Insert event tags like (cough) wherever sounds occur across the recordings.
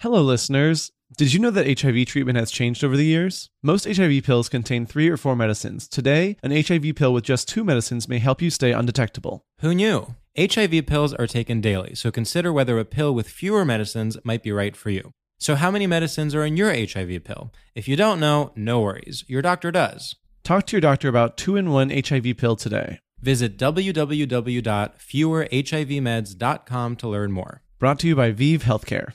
Hello, listeners. Did you know that HIV treatment has changed over the years? Most HIV pills contain three or four medicines. Today, an HIV pill with just two medicines may help you stay undetectable. Who knew? HIV pills are taken daily, so consider whether a pill with fewer medicines might be right for you. So, how many medicines are in your HIV pill? If you don't know, no worries. Your doctor does. Talk to your doctor about two in one HIV pill today. Visit www.fewerhivmeds.com to learn more. Brought to you by ViiV Healthcare.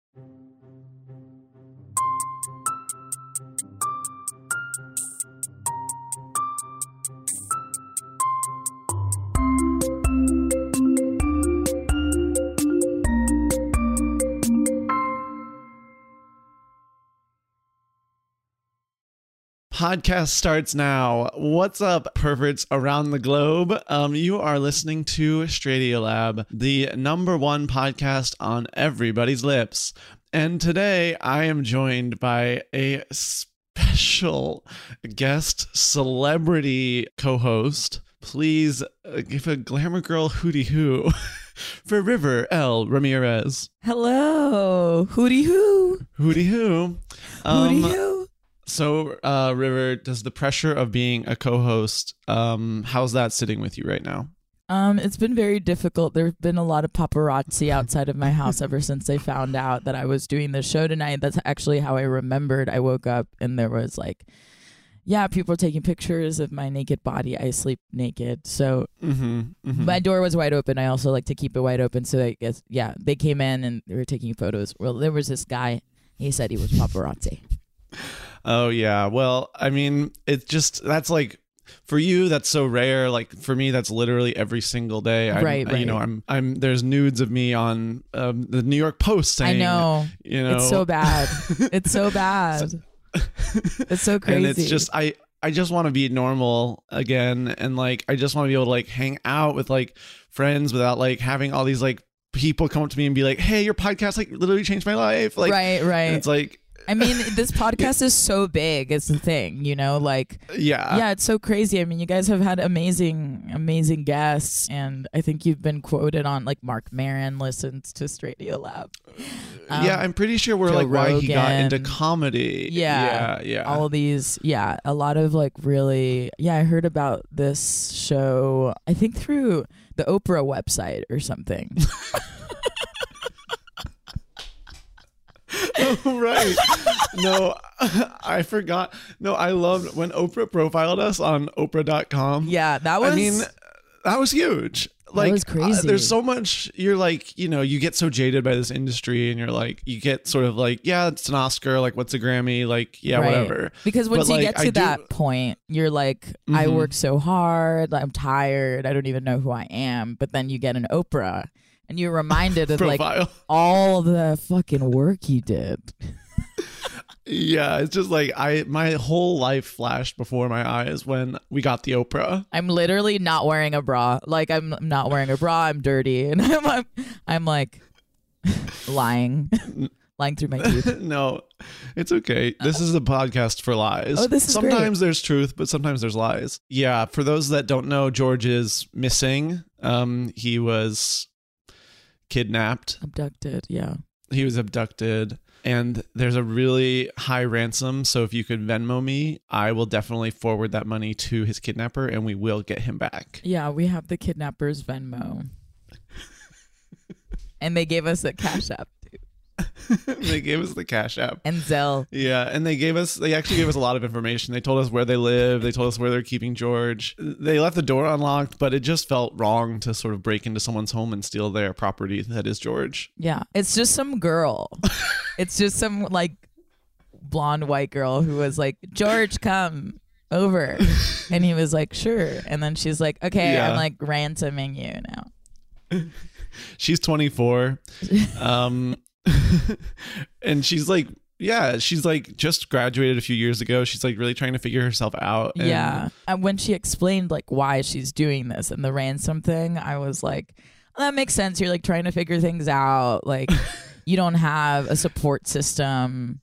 Podcast starts now. What's up, perverts around the globe? Um, you are listening to Stradio Lab, the number one podcast on everybody's lips. And today I am joined by a special guest celebrity co host. Please uh, give a glamour girl hootie hoo (laughs) for River L. Ramirez. Hello, hootie hoo, Hootie hoo. hootie Um, hoo. So, uh, River, does the pressure of being a co-host, um, how's that sitting with you right now? Um, it's been very difficult. There've been a lot of paparazzi outside of my house ever since they found out that I was doing the show tonight. That's actually how I remembered. I woke up and there was like, yeah, people were taking pictures of my naked body. I sleep naked, so Mm-hmm. my door was wide open. I also like to keep it wide open. So I guess yeah, they came in and they were taking photos. Well, there was this guy. He said he was paparazzi. (laughs) Oh yeah. Well, I mean, it's just that's like for you that's so rare. Like for me, that's literally every single day. I'm, Right, You know. I'm I'm there's nudes of me on um, the New York Post I know. you know, It's so bad. (laughs) It's so bad. It's so crazy. and it's just I I just want to be normal again, and like I just want to be able to like hang out with like friends without like having all these like people come up to me and be like, "Hey, your podcast like literally changed my life." Like, right, right. it's like, I mean, this podcast is so big. It's the thing, you know, like yeah, yeah, it's so crazy. I mean, you guys have had amazing, amazing guests, and I think you've been quoted on like Marc Maron listens to Stradio Lab. Um, yeah. I'm pretty sure we're Joe like why he got into comedy. Yeah, yeah, yeah. all of these, yeah, a lot of like really, yeah. I heard about this show. I think through the Oprah website or something. (laughs) oh, (laughs) right. No, (laughs) I forgot. No, I loved when Oprah profiled us on Oprah.com. yeah, that was. I mean, that was huge. Like, was uh, crazy. there's so much. You're like, you know, you get so jaded by this industry, and you're like, you get sort of like, yeah, it's an Oscar. Like, what's a Grammy? Like, yeah, Right. whatever. Because once But, you like, get I to do- that point, you're like, I Mhm. work so hard, I'm tired, I don't even know who I am. But then you get an Oprah and you're reminded of (laughs) like Profile. all the fucking work you did. (laughs) Yeah, it's just like I my whole life flashed before my eyes when we got the Oprah. I'm literally not wearing a bra. Like I'm not wearing a bra. I'm dirty, (laughs) and I'm I'm, I'm like lying, lying through my teeth. no, it's okay. This is a podcast for lies. Oh, this is great. sometimes there's truth, but sometimes there's lies. Yeah, for those that don't know, George is missing. Um, he was kidnapped. Abducted. Yeah. He was abducted. And there's a really high ransom. So if you could Venmo me, I will definitely forward that money to his kidnapper and we will get him back. Yeah, we have the kidnappers Venmo. (laughs) and they gave us a cash app. (laughs) they gave us the cash app. And Zelle. Yeah, and they gave us they actually gave us a lot of information. They told us where they live, they told us where they're keeping George. They left the door unlocked, but it just felt wrong to sort of break into someone's home and steal their property that is George. Yeah. It's just some girl. (laughs) it's just some like blonde white girl who was like, George, come over. and he was like, sure. And then she's like, okay, Yeah. I'm like ransoming you now. (laughs) She's 24. Um (laughs) and she's like yeah, she's like just graduated a few years ago. She's like really trying to figure herself out. and- yeah. And when she explained like why she's doing this and the ransom thing, I was like, oh, that makes sense. You're like trying to figure things out. Like (laughs) you don't have a support system.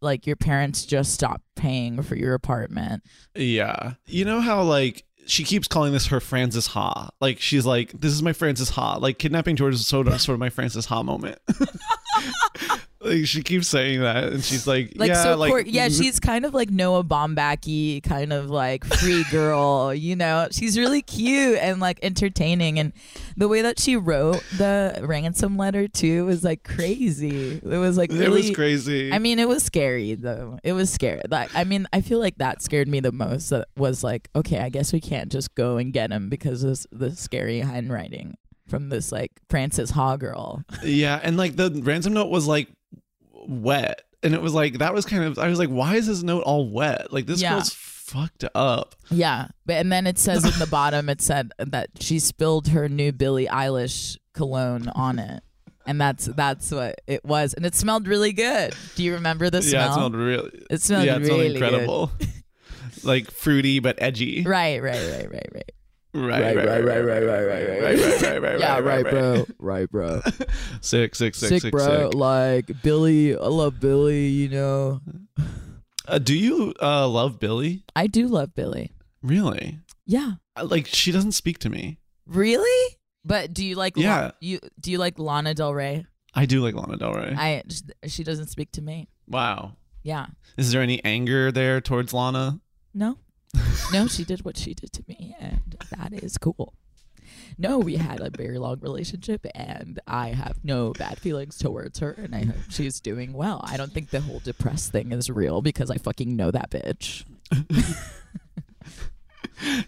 Like your parents just stopped paying for your apartment. Yeah. You know how like she keeps calling this her Frances Ha. Like she's like, this is my Frances Ha. Like kidnapping George is sort sort of my Frances Ha moment. (laughs) like she keeps saying that, and she's like, Like yeah, so like court, yeah, mm-hmm. she's kind of like Noah Baumbach kind of like free (laughs) girl, you know. She's really cute and like entertaining and the way that she wrote the ransom letter too was like crazy. It was like it was crazy. I mean, it was scary though. It was scary. Like, I mean, I feel like that scared me the most. That was like, okay, I guess we can't just go and get him because of the scary handwriting from this like Frances Ha girl. yeah, and like the ransom note was like wet, and it was like that was kind of. I was like, why is this note all wet? Like this Yeah. girl's fucked up. Yeah, but and then it says in the bottom, it said that she spilled her new Billie Eilish cologne on it. And that's that's what it was, and it smelled really good. Do you remember the smell? Yeah, it smelled really. It smelled yeah, it smelled really good. incredible. like fruity but edgy. Right, right, right, right, right. Right, right, right, right, right, right, right, right, right, right, right, right. Yeah, right, right, bro. Right, bro. Sick, sick, sick, Sick, sick, bro. Like Billie, I love Billie. You know, Uh, do you uh, love Billie? I do love Billie. Really? Yeah, Uh, Like she doesn't speak to me. really. But do you like? Yeah. you do you like Lana Del Rey? I do like Lana Del Rey. I she doesn't speak to me. wow. Yeah. Is there any anger there towards Lana? No. No, she did what she did to me, and that is cool. No, we had a very long relationship, and I have no bad feelings towards her, and I hope she's doing well. I don't think the whole depressed thing is real because I fucking know that bitch. (laughs)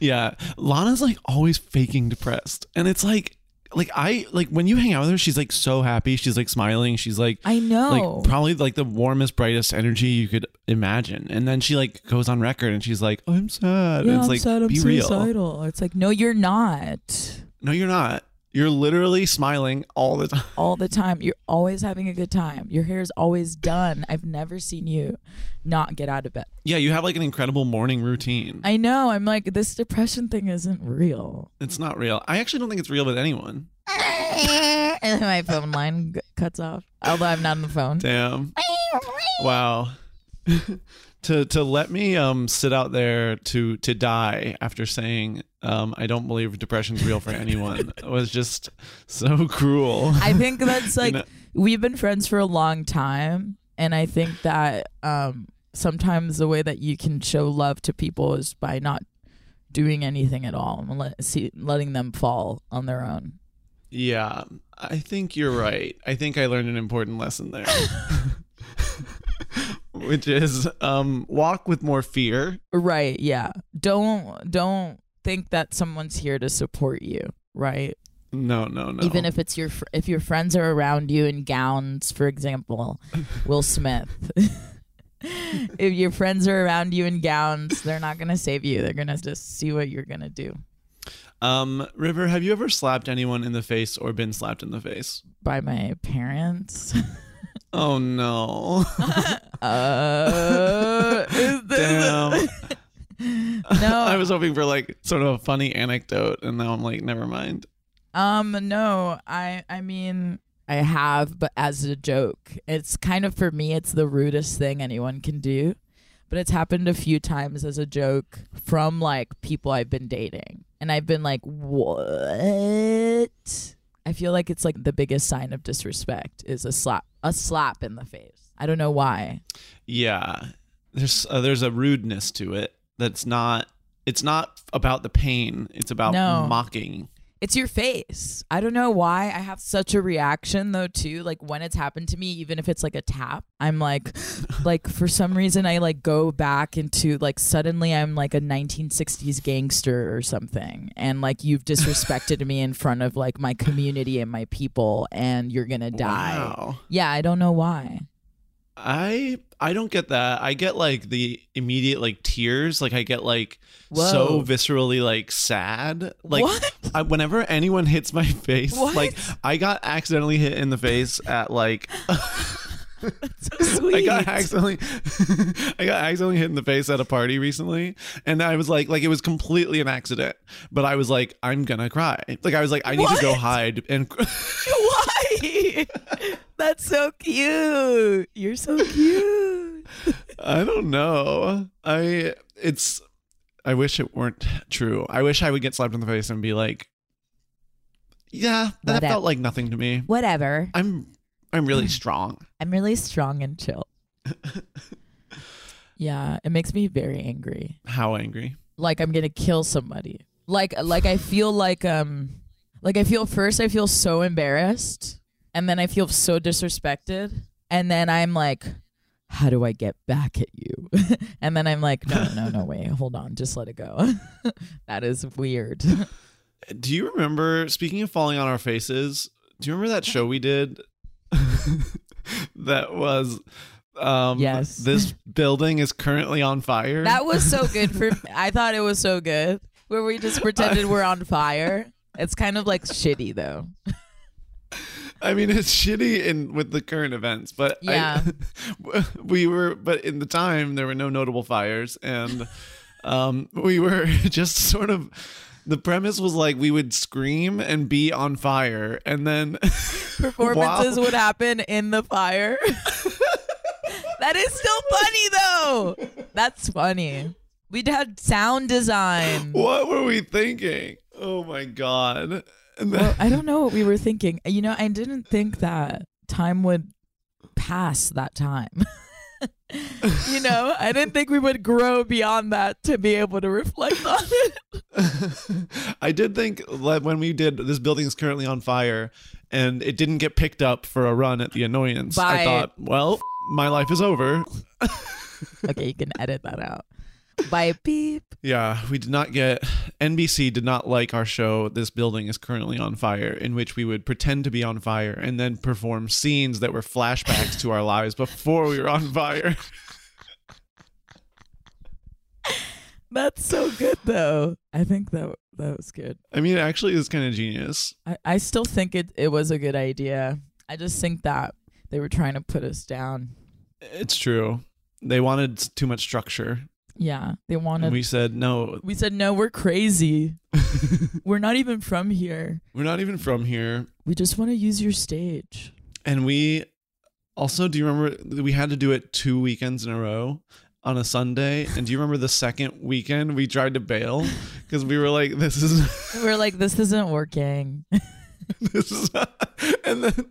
Yeah, Lana's like always faking depressed, and it's like, like I like when you hang out with her, she's like so happy. She's like smiling. She's like, I know. like probably like the warmest, brightest energy you could imagine. And then she like goes on record and she's like, I'm sad. yeah, and it's I'm like, sad. I'm be real. suicidal. It's like, no, you're not. No, you're not. You're literally smiling all the time. all the time. You're always having a good time. Your hair is always done. I've never seen you not get out of bed. Yeah, you have like an incredible morning routine. I know. I'm like, this depression thing isn't real. It's not real. I actually don't think it's real with anyone. and (laughs) then my phone line cuts off. Although I'm not on the phone. Damn. Wow. (laughs) to to let me um sit out there to to die after saying um I don't believe depression's real for anyone (laughs) was just so cruel. I think that's (laughs) like know- we've been friends for a long time, and I think that um, sometimes the way that you can show love to people is by not doing anything at all and let, see, letting them fall on their own. Yeah, I think you're right. I think I learned an important lesson there. (laughs) (laughs) Which is um walk with more fear. Right? Yeah. Don't don't think that someone's here to support you. Right? No, no, no. Even if it's your fr- if your friends are around you in gowns, for example, Will Smith. (laughs) if your friends are around you in gowns, they're not gonna save you. They're gonna just see what you're gonna do. um River, have you ever slapped anyone in the face or been slapped in the face? By my parents. (laughs) Oh no. (laughs) Uh, is this Damn. (laughs) no, I was hoping for like sort of a funny anecdote, and now I'm like, never mind. Um, no, I I mean I have, but as a joke. It's kind of for me, it's the rudest thing anyone can do. But it's happened a few times as a joke from like people I've been dating. And I've been like, What? I feel like it's like the biggest sign of disrespect is a slap a slap in the face. I don't know why. Yeah, there's uh, there's a rudeness to it that's not. It's not about the pain. It's about No. mocking. It's your face. I don't know why I have such a reaction though too. Like when it's happened to me, even if it's like a tap, I'm like, (laughs) like for some reason I like go back into like suddenly I'm like a 1960s gangster or something, and like you've disrespected me in front of like my community and my people, and you're gonna die. Wow. Yeah, I don't know why. I I don't get that. I get like the immediate like tears. Like I get like Whoa. so viscerally like sad. Like? I, whenever anyone hits my (laughs) face, What? like I got accidentally hit in the face at like (laughs) (laughs) So sweet. I got accidentally (laughs) I got accidentally hit in the face at a party recently and I was like like it was completely an accident but I was like I'm gonna cry like I was like I need to go hide and (laughs) why? That's so cute. You're so cute. I don't know I it's I wish it weren't true I wish I would get slapped in the face and be like yeah that Whatever. felt like nothing to me Whatever. I'm I'm really strong I'm really strong and chill. (laughs) yeah, it makes me very angry. how angry Like I'm gonna kill somebody. Like like I feel like um like I feel first I feel so embarrassed and then I feel so disrespected and then I'm like how do I get back at you? (laughs) and then I'm like no no no wait hold on just let it go. (laughs) that is weird. Do you remember, speaking of falling on our faces, do you remember that show we did (laughs) that was um Yes. this building is currently on fire? That was so (laughs) good for I thought it was so good. Where we just pretended we're on fire. It's kind of like shitty though. I mean it's shitty in with the current events, but I- Yeah. (laughs) we were but in the time there were no notable fires and um we were just sort of the premise was like we would scream and be on fire and then (laughs) Performances would happen in the fire. (laughs) that is still funny though. That's funny. We'd had sound design. What were we thinking? Oh my god. Then, Well, I don't know what we were thinking. You know, I didn't think that time would pass that time. (laughs) (laughs) you know, I didn't think we would grow beyond that to be able to reflect on it. (laughs) (laughs) I did think that when we did this building is currently on fire and it didn't get picked up for a run at the annoyance. I thought, well, my life is over. Okay, you can edit that out. By beep. Yeah, we did not get NBC did not like our show This Building is Currently on Fire in which we would pretend to be on fire and then perform scenes that were flashbacks to our lives before we were on fire. (laughs) That's so good though. I think that that was good. I mean, it actually is kind of genius. I, I still think it, it was a good idea. I just think that they were trying to put us down. It's true. They wanted too much structure. Yeah. They wanted And we, said, no, We said no, we're crazy. (laughs) we're not even from here. we're not even from here. We just want to use your stage. And we also, do you remember we had to do it two weekends in a row on a Sunday? And do you remember the second weekend we tried to bail (laughs) because we were like, this is, (laughs) We're like, this isn't working. this is, and then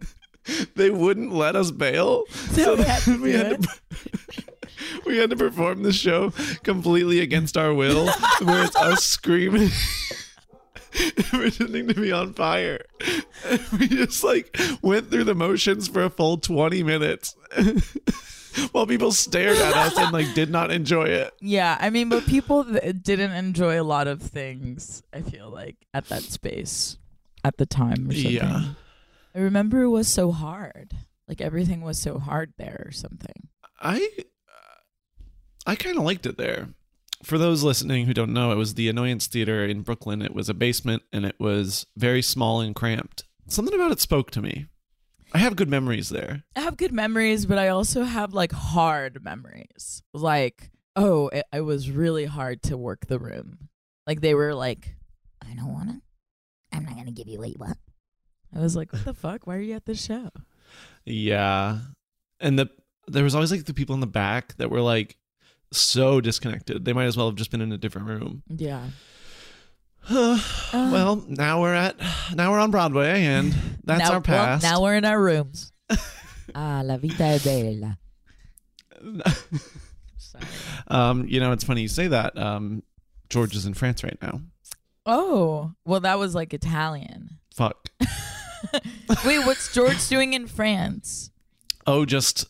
they wouldn't let us bail. So we had to we had to, we had to perform the show completely against our will, where it's us screaming. (laughs) pretending to be on fire. (laughs) We just like went through the motions for a full 20 minutes (laughs) while people stared at us and like did not enjoy it. yeah. I mean, but people th- didn't enjoy a lot of things, I feel like, at that space at the time or something. Yeah. I remember it was so hard. Like everything was so hard there or something. I I kind of liked it there. For those listening who don't know, it was the Annoyance Theater in Brooklyn. It was a basement and it was very small and cramped. Something about it spoke to me. I have good memories there. I have good memories, but I also have like hard memories. Like, oh, it, it was really hard to work the room. Like they were like, I don't wanna. I'm not gonna give you what? I was like, what the fuck? Why are you at this show? Yeah. And the there was always like the people in the back that were like so disconnected. They might as well have just been in a different room. Yeah. (sighs) well, now we're at now we're on Broadway and that's now, our past. Well, now we're in our rooms. (laughs) Ah, la vita es bella. (laughs) Um, you know, it's funny you say that. Um, George is in France right now. Oh, well, that was like Italian. Fuck. (laughs) Wait, what's George doing in France? Oh, just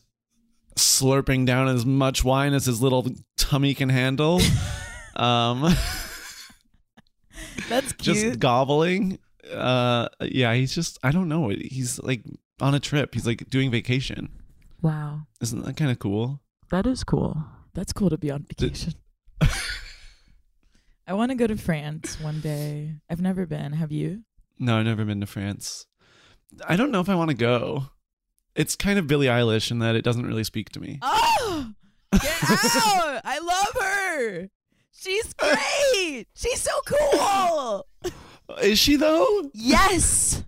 slurping down as much wine as his little tummy can handle. (laughs) um, (laughs) That's cute. just gobbling. Uh, yeah, he's just I don't know. He's like on a trip. He's like doing vacation. wow. Isn't that kind of cool? That is cool. That's cool to be on vacation. (laughs) I want to go to France one day. I've never been. Have you? No, I've never been to France. I don't know if I want to go. It's kind of Billie Eilish in that it doesn't really speak to me. Oh, get out! I love her. She's great. She's so cool. Is she though? Yes.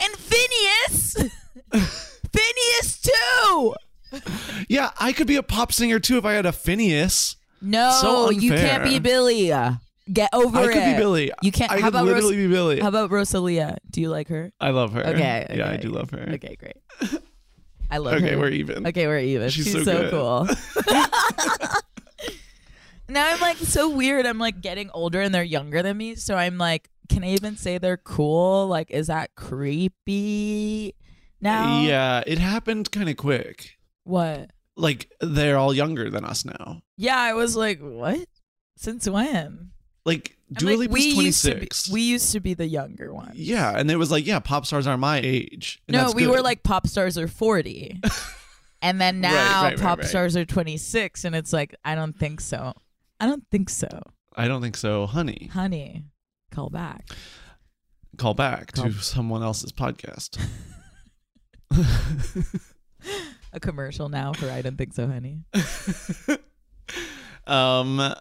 And Finneas. Finneas too. Yeah, I could be a pop singer too if I had a Finneas. No, So you can't unfair. be Billie. Get over it. I it. could be Billie. You can't. I how could about literally Ros- be Billie. How about Rosalia? Do you like her? I love her. Okay. okay. Yeah, I do love her. Okay, great. (laughs) I love her. Okay, her. we're even. Okay, we're even. She's She's, so so, cool. (laughs) (laughs) now I'm like so weird. I'm like getting older and they're younger than me. So I'm like, can I even say they're cool? Like, is that creepy now? Yeah, it happened kind of quick. What? Like they're all younger than us now. Yeah, I was like, what? Since when? Like Dua like, we used to be, we used to be the younger ones. yeah, and it was like, yeah, pop stars are my age. no, we good. were like pop stars are 40. (laughs) and then now right, right, pop right. stars are 26 and it's like I don't think so. I don't think so. I don't think so, honey. Honey, call back. Call back Call- to someone else's podcast. (laughs) A commercial now for I don't think so, honey. (laughs) um,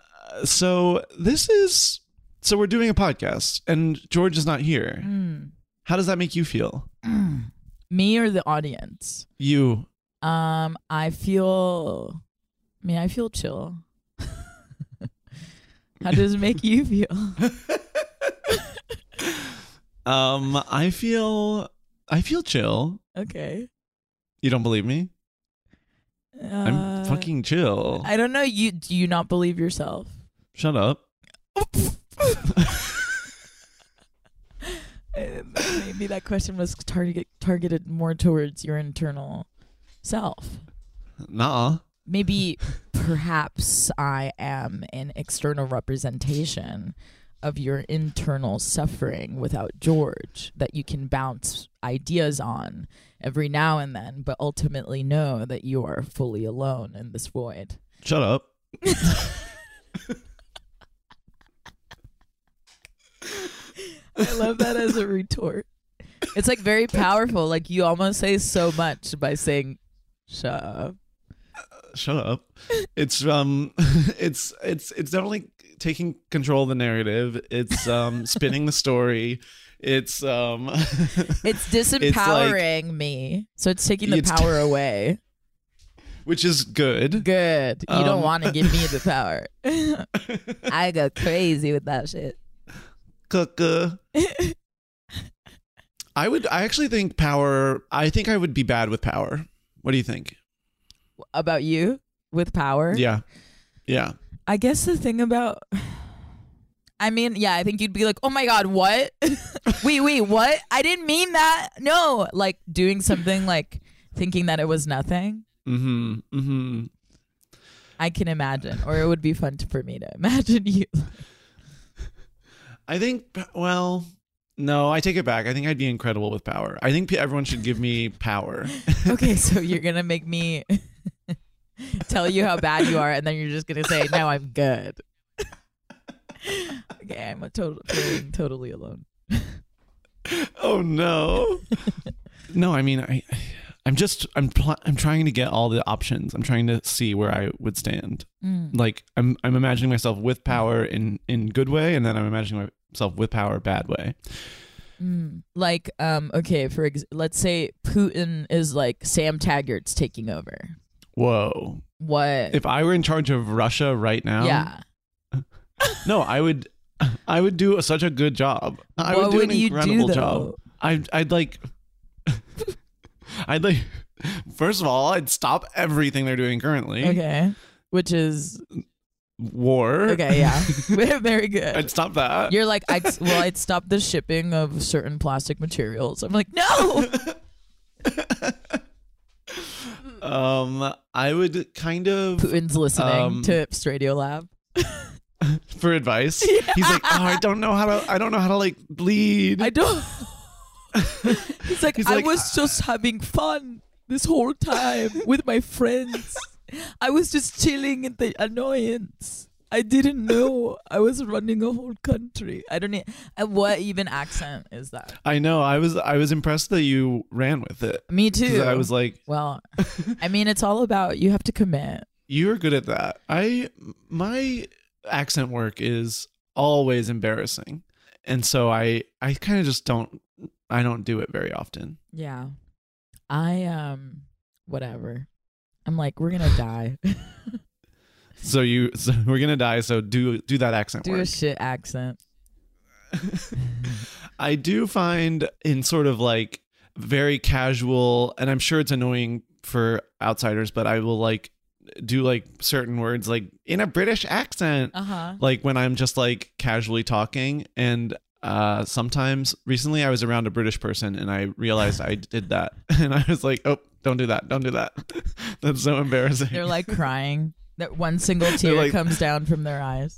so this is so we're doing a podcast, and George is not here. Mm. How does that make you feel? (clears throat) Me or the audience? You Um, I feel I mean, I feel chill. (laughs) How does it make you feel? (laughs) Um, I feel I feel chill. Okay. You don't believe me? I'm Uh, fucking chill. I don't know. You do you not believe yourself? Shut up. (laughs) Uh, Maybe that question was target targeted more towards your internal self. Nah. Maybe perhaps I am an external representation of your internal suffering without George that you can bounce ideas on every now and then, but ultimately know that you are fully alone in this void. Shut up. (laughs) I love that as a retort. It's like very powerful. Like you almost say so much by saying, "Shut up." Shut up. It's um (laughs) it's it's it's definitely taking control of the narrative. It's um (laughs) spinning the story. It's um (laughs) It's disempowering me, so it's taking the It's- power away. which is good. Good. You don't Um, want to give me the power. I go crazy with that shit. Cuckoo. (laughs) I would I actually think power I think I would be bad with power. What do you think? About you with power. Yeah. Yeah. I guess the thing about I mean, yeah, I think you'd be like, "Oh my god, what? (laughs) wait, wait, what? I didn't mean that." No, like doing something like thinking that it was nothing. Mhm. Mhm. I can imagine, or it would be fun to, for me to (laughs) imagine you. I think well, no, I take it back. I think I'd be incredible with power. I think everyone should give me power. (laughs) okay, so (laughs) you're gonna make me (laughs) tell you how bad you are, and then you're just gonna say, "No, I'm good." okay, I'm a total feeling totally alone. oh no. no, I mean, I, I'm just, I'm, pl- I'm trying to get all the options. I'm trying to see where I would stand. Mm. Like, I'm, I'm imagining myself with power in, in good way, and then I'm imagining myself with power bad way. Mm. Like, um, okay, for ex- let's say Putin is like Sam Taggart's taking over. Whoa! What? If I were in charge of Russia right now, yeah. (laughs) no, I would, I would do such a good job. I what would do would an you incredible do job. I'd, I'd like, (laughs) I'd like. First of all, I'd stop everything they're doing currently. Okay. Which is War. okay, yeah, (laughs) (laughs) very good. I'd stop that. You're like, I'd well, I'd (laughs) stop the shipping of certain plastic materials. I'm like, no. um, I would kind of Putin's listening Um, to Radio Lab. for advice. He's like, oh, I don't know how to. I don't know how to like bleed. I don't. He's like, He's I like, was just having fun this whole time with my friends. I was just chilling in the annoyance. I didn't know I was running a whole country. I don't. e- uh, what even accent is that? I know. I was. I was impressed that you ran with it. Me too. I was like, well, I mean, it's all about you have to commit. you're good at that. I my accent work is always embarrassing, and so I I kind of just don't. I don't do it very often. Yeah. I um whatever. I'm like, we're gonna die. (laughs) So you, so (laughs) we're gonna die. So do do that accent Do work. a shit accent. (laughs) I do find in sort of like very casual, and I'm sure it's annoying for outsiders, but I will like do like certain words like in a British accent, Uh-huh. like when I'm just like casually talking. And uh, sometimes recently I was around a British person and I realized I did that, and I was like, oh, don't do that, don't do that. (laughs) That's so embarrassing. They're like crying. That one single tear like- comes (laughs) down from their eyes.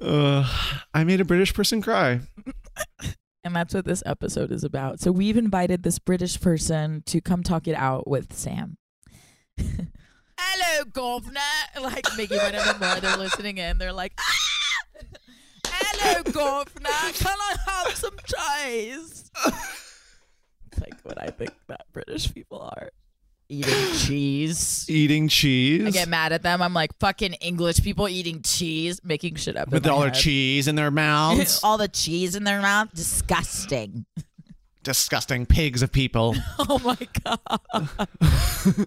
uh, I made a British person cry. And that's what this episode is about. So we've invited this British person to come talk it out with Sam. (laughs) Hello, governor. Like Mickey whenever more they're listening in, they're like, ah! Hello, governor. Can I have some cheese? Like what I think that British people are. Eating cheese. Eating cheese. I get mad at them. I'm like, fucking English people eating cheese, making shit up. with all their cheese in their (laughs) mouths. all the cheese in their mouth. Disgusting. Disgusting pigs of people. (laughs) Oh my god. (laughs)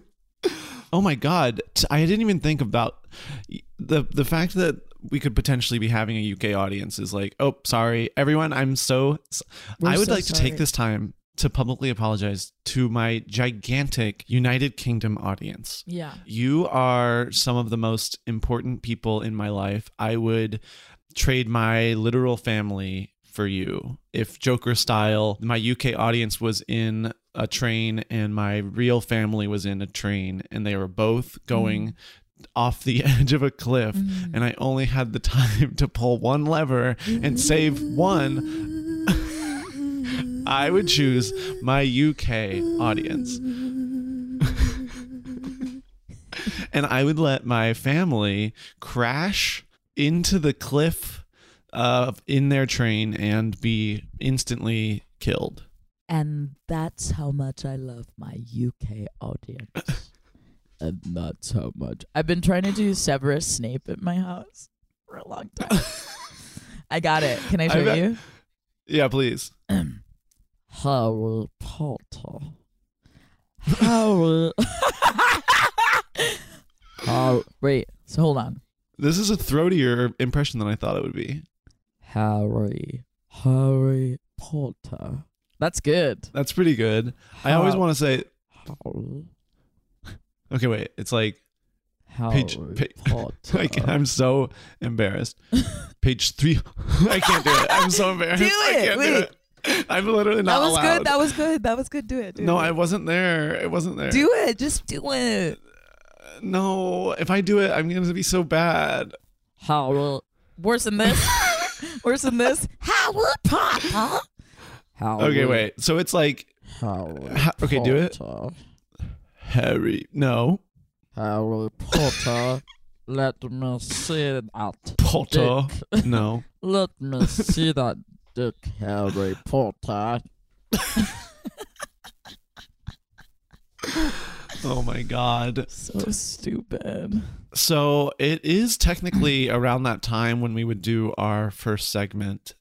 oh my god. I didn't even think about the the fact that we could potentially be having a UK audience is like, oh, sorry, everyone. I'm so. We're I would so like to take this time to publicly apologize to my gigantic United Kingdom audience. Yeah. You are some of the most important people in my life. I would trade my literal family for you. If Joker style, my UK audience was in a train and my real family was in a train and they were both hmm. going off the (laughs) edge of a cliff and I only had the time to pull one lever and save one (laughs) I would choose my UK audience. (laughs) and I would let my family crash into the cliff uh, in their train and be instantly killed. And that's how much I love my UK audience. And that's how much I've been trying to do Severus Snape at my house for a long time. (laughs) I got it. Can I I show bet- you? Yeah, please. Um, Harry Potter. Harry. (laughs) oh, wait. So hold on. This is a throatier impression than I thought it would be. Harry. Harry Potter. That's good. That's pretty good. I always want to say, Harry. Okay, wait, it's like Page- Harry pa- Potter. Like, uh, I'm so embarrassed. (laughs) Page three. (laughs) I can't do it. I'm so embarrassed. Do (laughs) I it. can't Wait. do it. I'm literally not. that was allowed. good. That was good. That was good. Do it. No. I wasn't there. It wasn't there. Do it. Just do it. Uh, no, if I do it, I'm going to be so bad. How Worse than this. Worse than this. Harry Potter. Okay, wait. So it's like Ha- okay, do it. Potter. Harry. No. Harry Potter. Let me see that. Potter. dick. No. (laughs) Let me see that Dick Harry Potter. (laughs) Oh my god. So stupid. So it is technically (clears throat) around that time when we would do our first segment.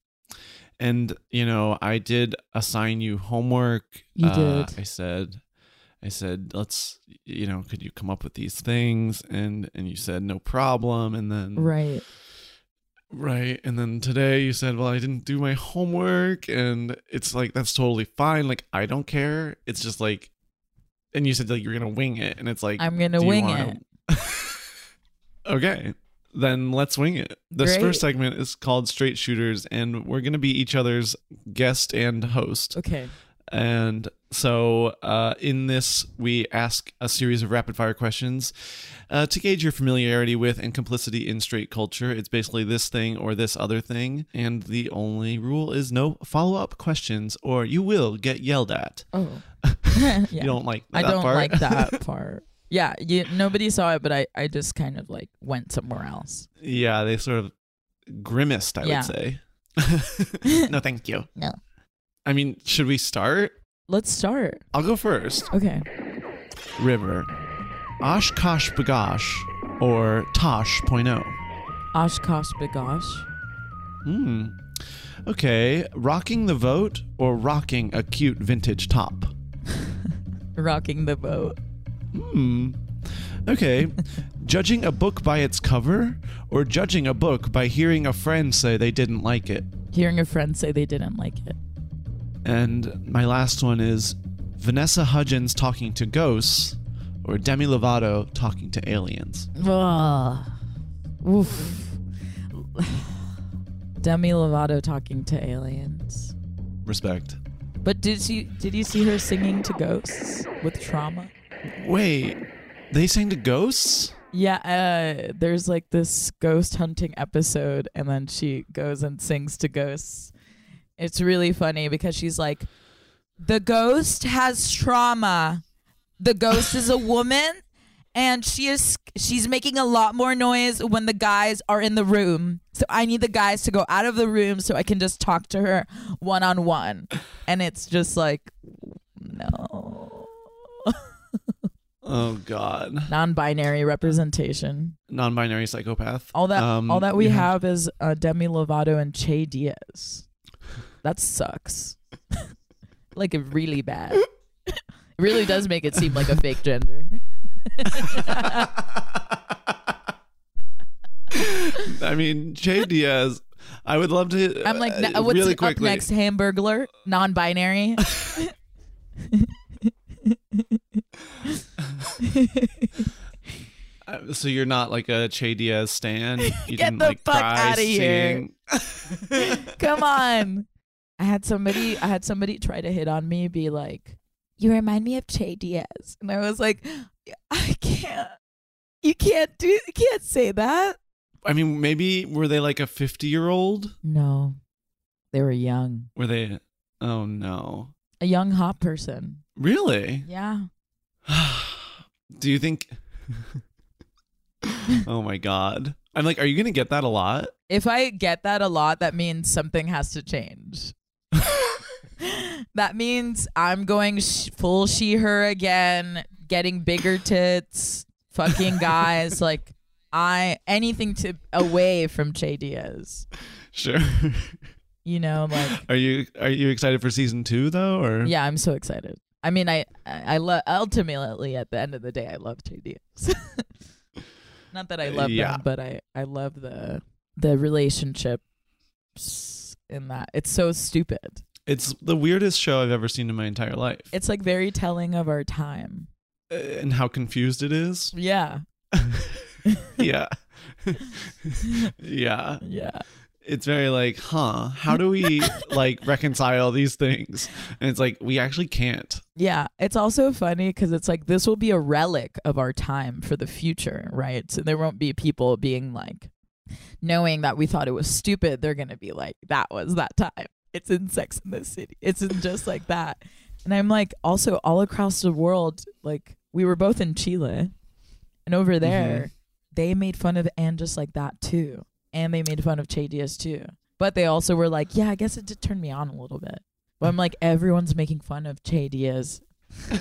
And, you know, I did assign you homework. You Uh, did. I said, I said, let's, you know, could you come up with these things? And and you said no problem. And then Right. right. And then today you said, well, I didn't do my homework, and it's like that's totally fine. Like I don't care. It's just like, and you said like you're gonna wing it, and it's like I'm gonna wing wanna- it. (laughs) okay, then let's wing it. This Great. first segment is called Straight Shooters, and we're gonna be each other's guest and host. Okay. And so, uh, in this, we ask a series of rapid fire questions uh, to gauge your familiarity with and complicity in straight culture. It's basically this thing or this other thing. And the only rule is no follow up questions, or you will get yelled at. Oh. (laughs) (laughs) yeah. You don't like I don't part? like that (laughs) part. Yeah, you, nobody saw it, but I, I just kind of like went somewhere else. yeah, they sort of grimaced, I Yeah. would say. no, thank you. No. I mean, should we start? Let's start. I'll go first. Okay. River. OshKosh B'gosh or Tosh.0. OshKosh B'gosh. Hmm. Okay. Rocking the vote or rocking a cute vintage top? (laughs) Rocking the vote. Hmm. Okay. judging a book by its cover or judging a book by hearing a friend say they didn't like it? Hearing a friend say they didn't like it. And my last one is Vanessa Hudgens talking to ghosts or Demi Lovato talking to aliens. Ugh. Oof. (sighs) Demi Lovato talking to aliens. Respect. But did you did you see her singing to ghosts with trauma? Wait, they sang to ghosts? Yeah, uh, there's like this ghost hunting episode, and then she goes and sings to ghosts. It's really funny because she's like, the ghost has trauma. The ghost is a (laughs) woman, and she is she's making a lot more noise when the guys are in the room. So I need the guys to go out of the room so I can just talk to her one on one. And it's just like, no, (laughs) Oh God. non-binary representation. Non-binary psychopath. All that Um, all that we you have is uh, Demi Lovato and Che Diaz. That sucks. (laughs) like really bad. it really does make it seem like a fake gender. (laughs) I mean, Che Diaz. I would love to. I'm like, uh, what's really up next? Hamburglar, non-binary. (laughs) Uh, So you're not like a Che Diaz stan. You Get didn't the like fuck cry outta here. Come on. I had somebody. I had somebody try to hit on me, be like, "You remind me of Che Diaz," and I was like, "I can't. You can't do. You can't say that." I mean, maybe were they like a 50 year old? No, they were young. Were they? Oh no. A young hot person. Really? Yeah. (sighs) Do you think? (laughs) oh my god. I'm like, are you gonna get that a lot? If I get that a lot, that means something has to change. (laughs) that means I'm going sh- full she her again, getting bigger tits, fucking guys. (laughs) like I anything to away from Che Diaz. Sure. (laughs) You know, like Are you are you excited for season two though, or yeah, I'm so excited. I mean, I I, I love ultimately at the end of the day, I love Che Diaz. Not that I uh, love Yeah. them, but I I love the the relationships in that. It's so stupid. It's the weirdest show I've ever seen in my entire life. It's like very telling of our time. Uh, and how confused it is. Yeah. (laughs) yeah. (laughs) yeah. Yeah. It's very like, huh, how do we (laughs) like reconcile these things? And it's like we actually can't. Yeah. It's also funny because it's like this will be a relic of our time for the future, right? So there won't be people being like, knowing that we thought it was stupid, they're going to be like, that was that time. It's in Sex in the City. It's in just like that. And I'm like, also all across the world, like we were both in Chile, and over mm-hmm. there, they made fun of and just like that too, and they made fun of Che Diaz too. But they also were like, yeah, I guess it did turn me on a little bit. But I'm like, everyone's making fun of Che Diaz. (laughs)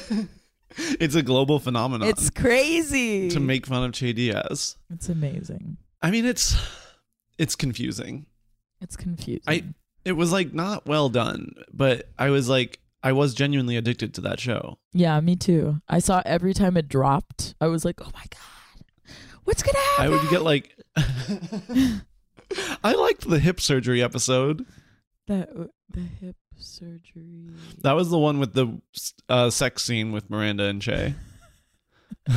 it's a global phenomenon. It's crazy. to make fun of Che Diaz. It's amazing. I mean, it's it's confusing. It's confusing. I it was like not well done, but I was like I was genuinely addicted to that show. yeah, me too. I saw every time it dropped, I was like, oh my god, what's gonna happen?" I would get like (laughs) I liked the hip surgery episode. the the hip surgery. That was the one with the uh, sex scene with Miranda and Che. (laughs)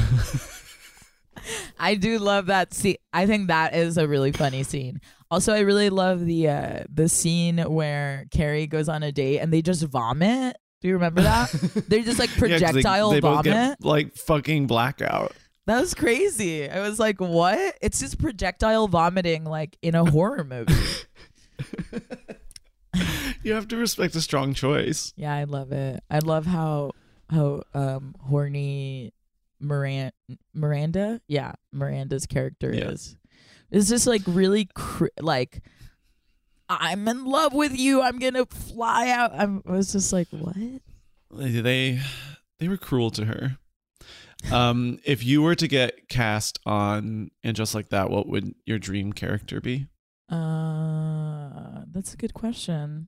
I do love that scene. I think that is a really funny scene. Also, I really love the uh, the scene where Carrie goes on a date and they just vomit. Do you remember that? (laughs) They're just like Yeah, 'cause they- projectile they, vomit. get, like fucking blackout. That was crazy. I was like, what? It's just projectile vomiting like in a horror movie. (laughs) You have to respect a strong choice. yeah, I love it. I love how how um horny Miranda Miranda, yeah, Miranda's character Yeah. is. It's just like really cr- like I'm in love with you. I'm going to fly out. I'm, I was just like, what? They they, they were cruel to her. Um, if you were to get cast on and just like that, what would your dream character be? Uh, that's a good question.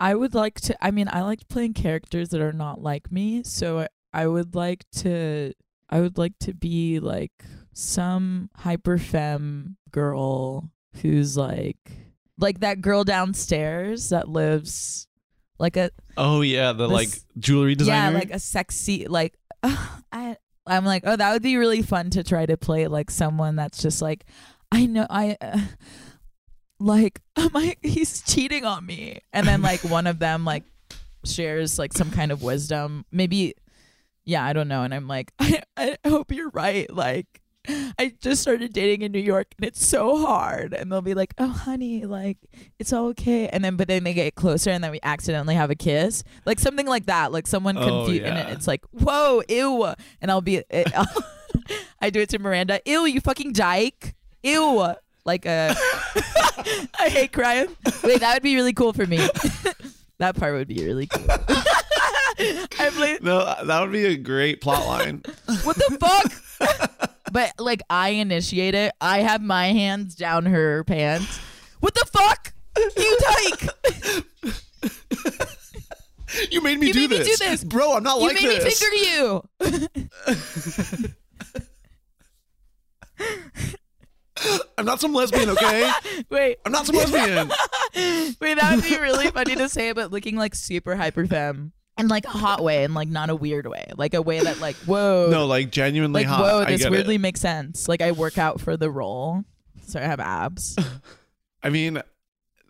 I would like to. I mean, I like playing characters that are not like me. So I, would like to. I would like to be like some hyper femme girl who's like like that girl downstairs that lives like a Oh yeah, the This- like jewelry designer. yeah like a sexy like (laughs) I I'm like oh that would be really fun to try to play like someone that's just like I know I uh, (laughs) like (laughs) I'm like he's cheating on me and then like one of them like shares like some kind of wisdom maybe yeah I don't know and I'm like (laughs) I, I hope you're right like I just started dating in New York and it's so hard and they'll be like oh honey like it's all okay and then but then they get closer and then we accidentally have a kiss like something like that like someone Oh, confused and yeah. it- it's like whoa ew and I'll be it, (laughs) I do it to Miranda ew you fucking dyke ew like uh, a (laughs) I hate crying. Wait that would be really cool for me. That part would be really cool (laughs) I'm like no, uh, that would be a great plot line. (laughs) what the fuck? (laughs) but like I initiate it. I have my hands down her pants. What the fuck? You dyke! you made me, You do, made me this. do this. bro. I'm not You like made this. me finger you. I'm not some lesbian, okay? Wait, I'm not some lesbian. wait, that would be really funny to say, but looking like super hyper femme. In like a hot way, and like not a weird way, like a way that like whoa, no, like genuinely like hot. whoa, I this get weirdly it. makes sense. Like I work out for the role, so I have abs. (laughs) I mean,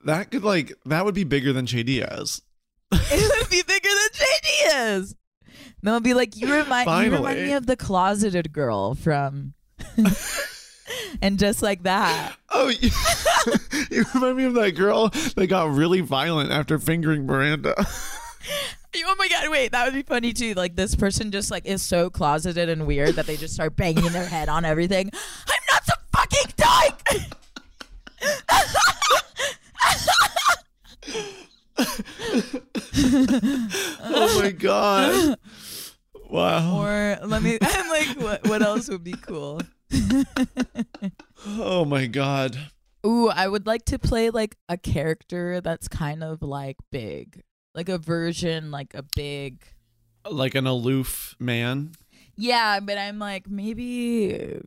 that could like that would be bigger than Che Diaz. (laughs) it would be bigger than Che Diaz. They'll be like, you remind you remind me of the closeted girl from, (laughs) and just like that. Oh, you, you remind me of that girl that got really violent after fingering Miranda. (laughs) Oh my god! Wait, that would be funny too. Like this person just like is so closeted and weird that they just start banging their head on everything. I'm not some fucking dyke. oh my god! Wow. or let me. (laughs) I'm like, what? What else would be cool? Oh my god. Ooh, I would like to play like a character that's kind of like big, like a version, like a big. Like an aloof man. Yeah, but I'm like maybe.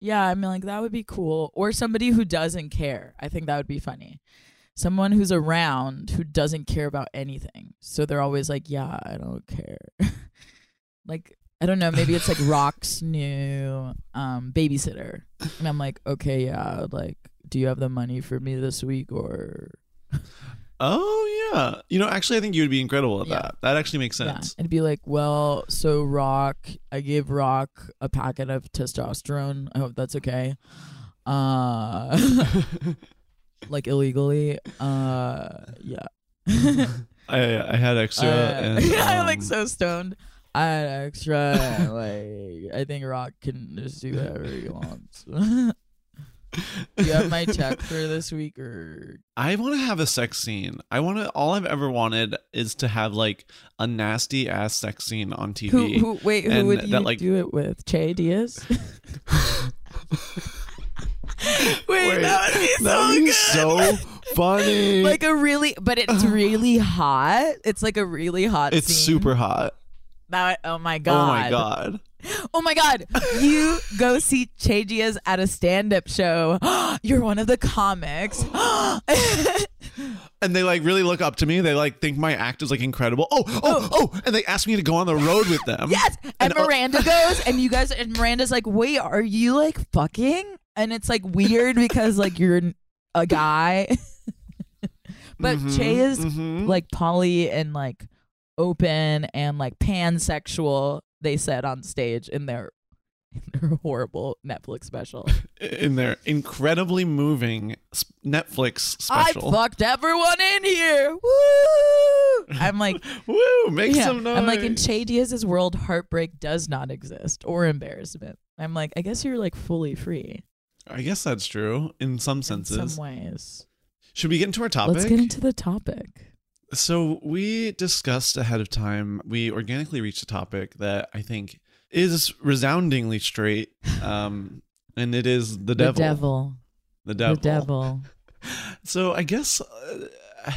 Yeah, I'm like that would be cool, or somebody who doesn't care. I think that would be funny. Someone who's around who doesn't care about anything, so they're always like, "Yeah, I don't care." (laughs) like I don't know, maybe it's like (laughs) Rock's new um, babysitter, and I'm like, "Okay, yeah, like, do you have the money for me this week or?" (laughs) Oh yeah. You know, actually, I think you would be incredible at Yeah. that. That actually makes Yeah, sense. it'd be like, well, so Rock, I gave Rock a packet of testosterone. I hope that's okay. Uh, (laughs) like illegally. Uh, yeah. (laughs) I I had extra. Uh, (laughs) and, I'm like um, so stoned. I had extra. like I think Rock can just do whatever he wants. Do you have my (laughs) check for this week or I want to have a sex scene. I want to. All I've ever wanted is to have like a nasty ass sex scene on TV. who who wait, who would you that, like- do it with? Che Diaz? (laughs) wait, that would be so That would be good. so funny. like a really but it's (laughs) really hot. It's like a really hot it's scene. super hot. That, oh my god. Oh my god. Oh my god. You go see Che Diaz at a stand-up show. (gasps) You're one of the comics. (gasps) And they like really look up to me. They like think my act is like incredible. Oh, oh, oh! And they ask me to go on the road with them. yes. And, uh, Miranda goes and you guys and Miranda's like, "Wait, are you like fucking?" And it's like weird because like you're a guy. (laughs) but Mhm, Che is mhm. like poly and like open and like pansexual they said on stage in their (laughs) in their horrible Netflix special. (laughs) in their incredibly moving Netflix special. I fucked everyone in here. (laughs) Woo! I'm like, Woo! Make yeah. some noise. I'm like in Che Diaz's world, heartbreak does not exist or embarrassment. I'm like, I guess you're like fully free I guess that's true in some in senses. some ways. Should we get into our topic? Let's get into the topic. So we discussed ahead of time. We organically reached a topic that I think is resoundingly straight, um, and it is the devil. The devil. The devil. The (laughs) devil. So I guess. Uh,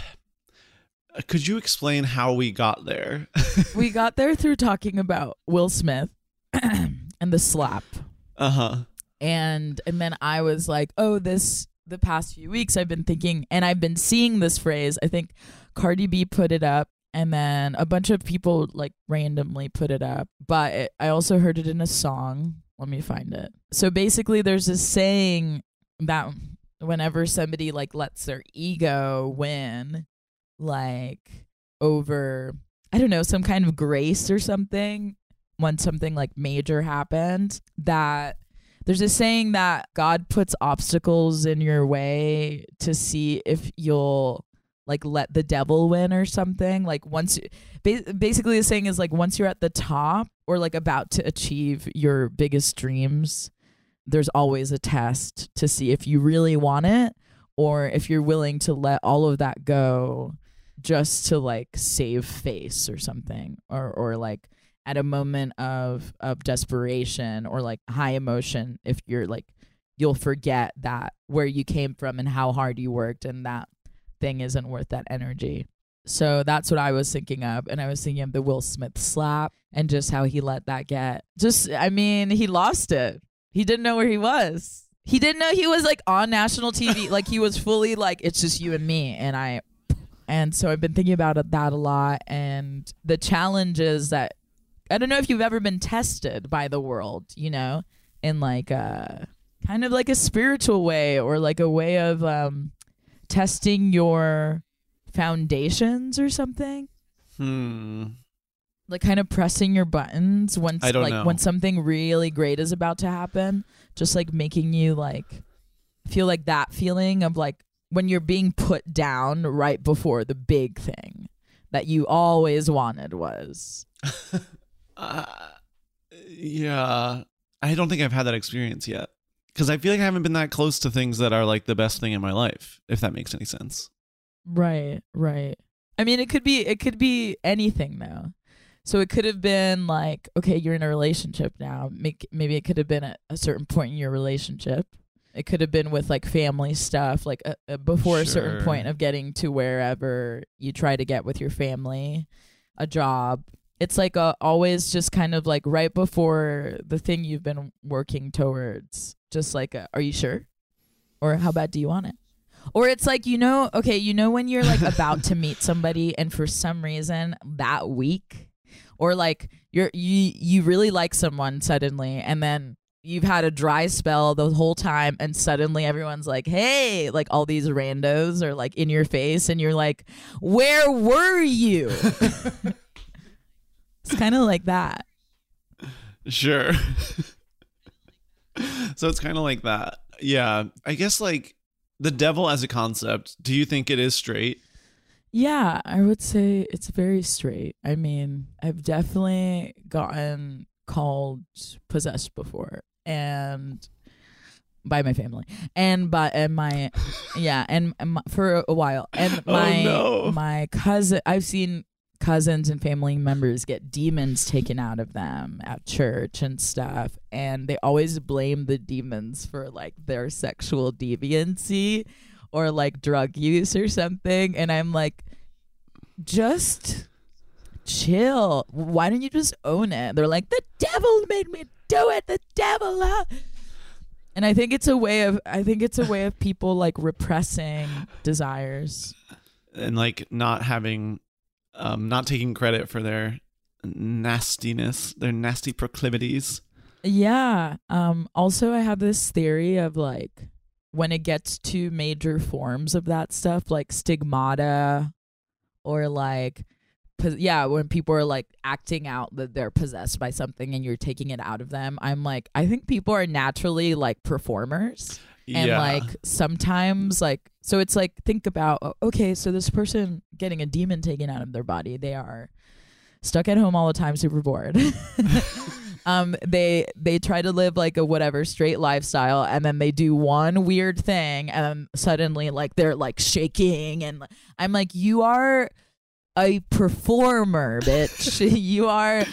could you explain how we got there? (laughs) we got there through talking about Will Smith (clears throat) and the slap. uh huh. and and then I was like, oh, this the past few weeks I've been thinking, and I've been seeing this phrase. I think Cardi B put it up, and then a bunch of people like randomly put it up. But it, I also heard it in a song. Let me find it. So basically, there's this saying that whenever somebody like lets their ego win, like over I don't know some kind of grace or something when something like major happened that there's a saying that God puts obstacles in your way to see if you'll like let the devil win or something. Like once, basically, the saying is like once you're at the top or like about to achieve your biggest dreams, there's always a test to see if you really want it or if you're willing to let all of that go just to like save face or something or or like at a moment of of desperation or like high emotion if you're like you'll forget that where you came from and how hard you worked and that thing isn't worth that energy. So that's what i was thinking of and i was thinking of the will smith slap and just how he let that get. Just i mean he lost it. He didn't know where he was. He didn't know he was like on national tv (laughs) like he was fully like it's just you and me and i and so I've been thinking about that a lot and the challenges that I don't know if you've ever been tested by the world, you know, in like a kind of like a spiritual way or like a way of um testing your foundations or something. Hmm. Like kind of pressing your buttons don't like know. when something really great is about to happen, just like making you like feel like that feeling of like when you're being put down right before the big thing that you always wanted was. (laughs) Uh, yeah, I don't think I've had that experience yet because I feel like I haven't been that close to things that are like the best thing in my life. If that makes any sense. Right, right. I mean, it could be it could be anything though. So it could have been like, okay, you're in a relationship now. Make, maybe it could have been at a certain point in your relationship. It could have been with like family stuff, like uh, uh, before a certain point of getting to wherever you try to get with your family, a job. It's like a, always just kind of like right before the thing you've been working towards. Just like, a, are you sure? Or how bad do you want it? Or it's like, you know, okay, you know, when you're like about to meet (laughs) somebody and for some reason that week, or like you're, you, you really like someone suddenly and then you've had a dry spell the whole time and suddenly everyone's like, hey, like all these randos are like in your face and you're like, where were you? (laughs) it's kind of like that. Sure. (laughs) so it's kind of like that. Yeah, I guess like the devil as a concept. Do you think it is straight? Yeah, I would say it's very straight. I mean, I've definitely gotten called possessed before. And by my family and by and my yeah and my, for a while and (laughs) Oh, my no. my cousin I've seen cousins and family members get demons taken out of them at church and stuff and they always blame the demons for like their sexual deviancy or like drug use or something and I'm like just chill. Why don't you just own it? They're like the devil made me do it. The devil uh." and I think it's a way of I think it's a way of people like repressing desires. And like not having um not taking credit for their nastiness their nasty proclivities Yeah. Um also I have this theory of like when it gets to major forms of that stuff like stigmata or like yeah, when people are like acting out that they're possessed by something and you're taking it out of them, I'm like I think people are naturally like performers and yeah. like sometimes like so it's like think about okay so this person getting a demon taken out of their body they are stuck at home all the time super bored. (laughs) Um they they try to live like a whatever straight lifestyle and then they do one weird thing and then suddenly like they're like shaking and i'm like you are a performer bitch. (laughs) You are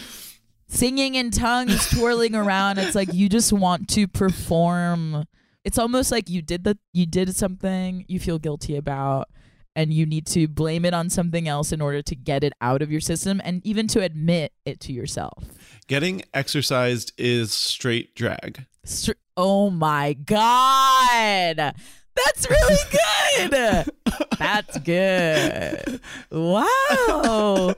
singing in tongues twirling around. It's like you just want to perform it's almost like you did the you did something you feel guilty about and you need to blame it on something else in order to get it out of your system and even to admit it to yourself. Getting exorcised is straight drag. Str- oh my god! That's really (laughs) good! That's good. Wow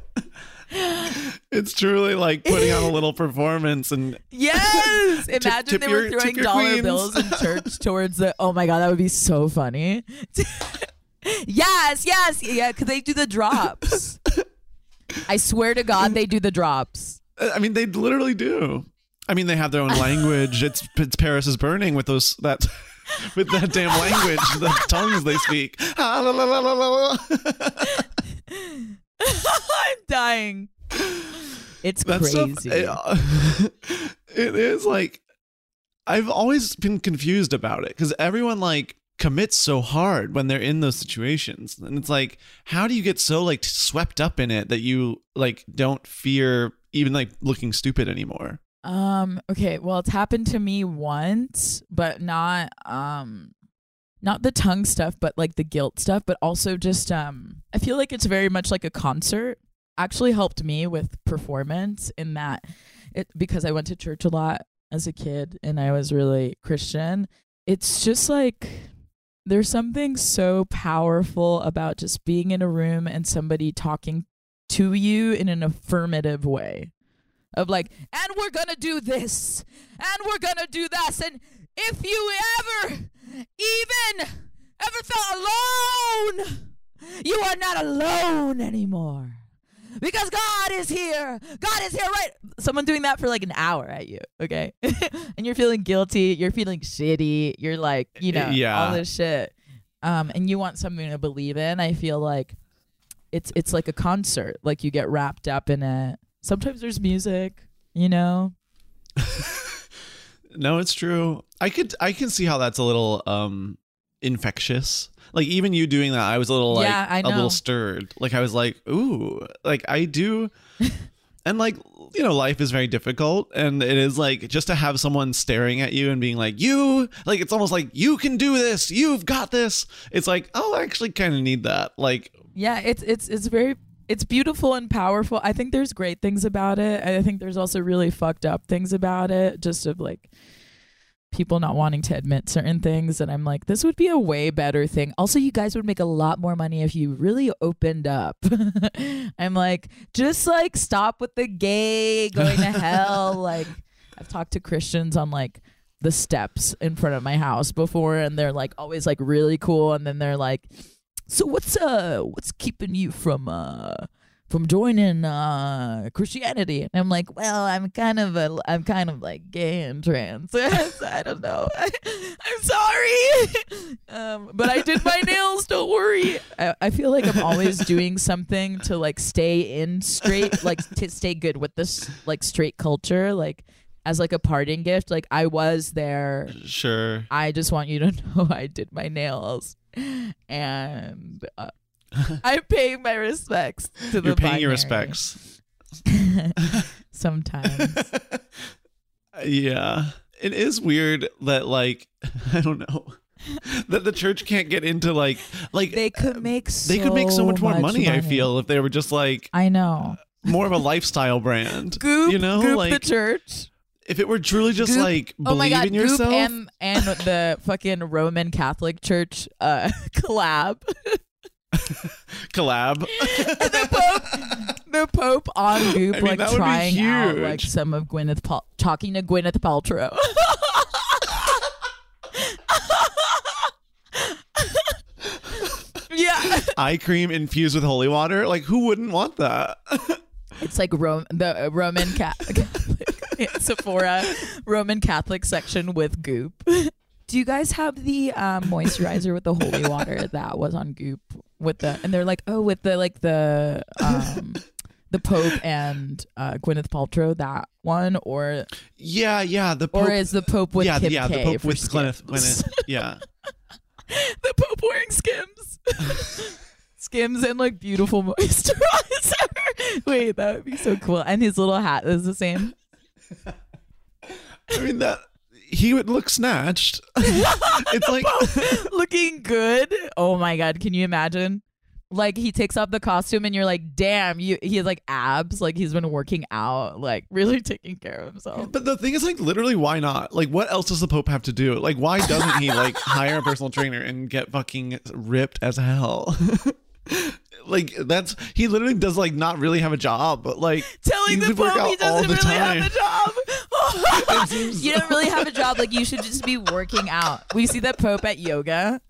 it's truly like putting on a (laughs) little performance and Yes! (laughs) Imagine tip they were your- throwing dollar queens. bills in (laughs) church towards the. Oh my god, that would be so funny. yes, yes, yeah, because they do the drops. I swear to God, they do the drops. Uh, I mean, they literally do. I mean, they have their own language. It's it's Paris is burning with those that with that damn language, the tongues they speak. (laughs) I'm dying. It's That crazy. stuff. (laughs) It, it is like I've always been confused about it because everyone like commits so hard when they're in those situations, and it's like, how do you get so like swept up in it that you like don't fear even like looking stupid anymore? Um, okay, well it's happened to me once, but not um not the tongue stuff, but like the guilt stuff, but also just um I feel like it's very much like a concert. Actually helped me with performance in that it because I went to church a lot as a kid and I was really Christian. It's just like there's something so powerful about just being in a room and somebody talking to you in an affirmative way of like, and we're gonna do this, and we're gonna do this, and if you ever, even ever felt alone, you are not alone anymore. Because God is here. God is here, right? Someone doing that for like an hour at you, okay? (laughs) and you're feeling guilty. You're feeling shitty. You're like, you know, Yeah. all this shit. Um, and you want something to believe in. I feel like it's it's like a concert. Like you get wrapped up in it. Sometimes there's music, you know. (laughs) No, it's true. I could I can see how that's a little um infectious. Like even you doing that, I was a little like Yeah, I a little stirred. Like I was like, ooh, like I do (laughs) and like you know, life is very difficult and it is like just to have someone staring at you and being like, You like it's almost like you can do this, you've got this. It's like, oh I actually kinda need that. Like Yeah, it's it's it's very it's beautiful and powerful. I think there's great things about it. I think there's also really fucked up things about it, just of like people not wanting to admit certain things and I'm like this would be a way better thing. Also you guys would make a lot more money if you really opened up. (laughs) I'm like just like stop with the gay going to hell (laughs) like I've talked to Christians on like the steps in front of my house before and they're like always like really cool and then they're like so what's uh what's keeping you from uh from joining uh Christianity? And I'm like, well, I'm kind of a I'm kind of like gay and trans. (laughs) I don't know. (laughs) I'm sorry. (laughs) um but I did my nails, don't worry. I, I feel like I'm always doing something to like stay in straight like to stay good with this like straight culture like as like a parting gift. Like I was there. Sure. I just want you to know I did my nails, and uh, (laughs) I'm paying my respects to the. You're paying your respects. (laughs) Sometimes. (laughs) Yeah. It is weird that like I don't know that the church can't get into like like They could make so they could make so much more money, I feel if they were just like I know. more of a lifestyle brand. Goop, you know, Goop like the church. If it were truly just Goop- like oh my god, in Goop yourself. and and the (laughs) fucking Roman Catholic Church uh (laughs) collab. (laughs) collab. the Pope, the Pope on Goop, I mean, like that would be trying out like some of Gwyneth, Pal- talking to Gwyneth Paltrow. yeah, Eye cream infused with holy water. Like who wouldn't want that? It's like Rome, the uh, Roman Ca- (laughs) Catholic Sephora Roman Catholic section with Goop. Do you guys have the um, moisturizer with the holy water that was on Goop with the? And they're like, oh, with the like the um, the Pope and uh, Gwyneth Paltrow that one, or yeah, yeah. The Pope, or is the Pope with yeah, Kim yeah. K The Pope with Gwyneth. Gwyneth. Yeah. (laughs) the Pope wearing Skims, (laughs) Skims and like beautiful (laughs) moisturizer. Wait, that would be so cool. And his little hat is the same. I mean that he would look snatched. (laughs) it's like (laughs) looking good. Oh my god, can you imagine? Like he takes off the costume and you're like, damn, you he has like abs, like he's been working out, like really taking care of himself. But the thing is, like, literally, why not? Like, what else does the Pope have to do? Like, why doesn't he like hire a personal trainer and get fucking ripped as hell? Like, that's he literally does like not really have a job, but like Telling the Pope he doesn't really time. have a job. (laughs) You don't really have a job, like you should just be working out. We see the Pope at yoga.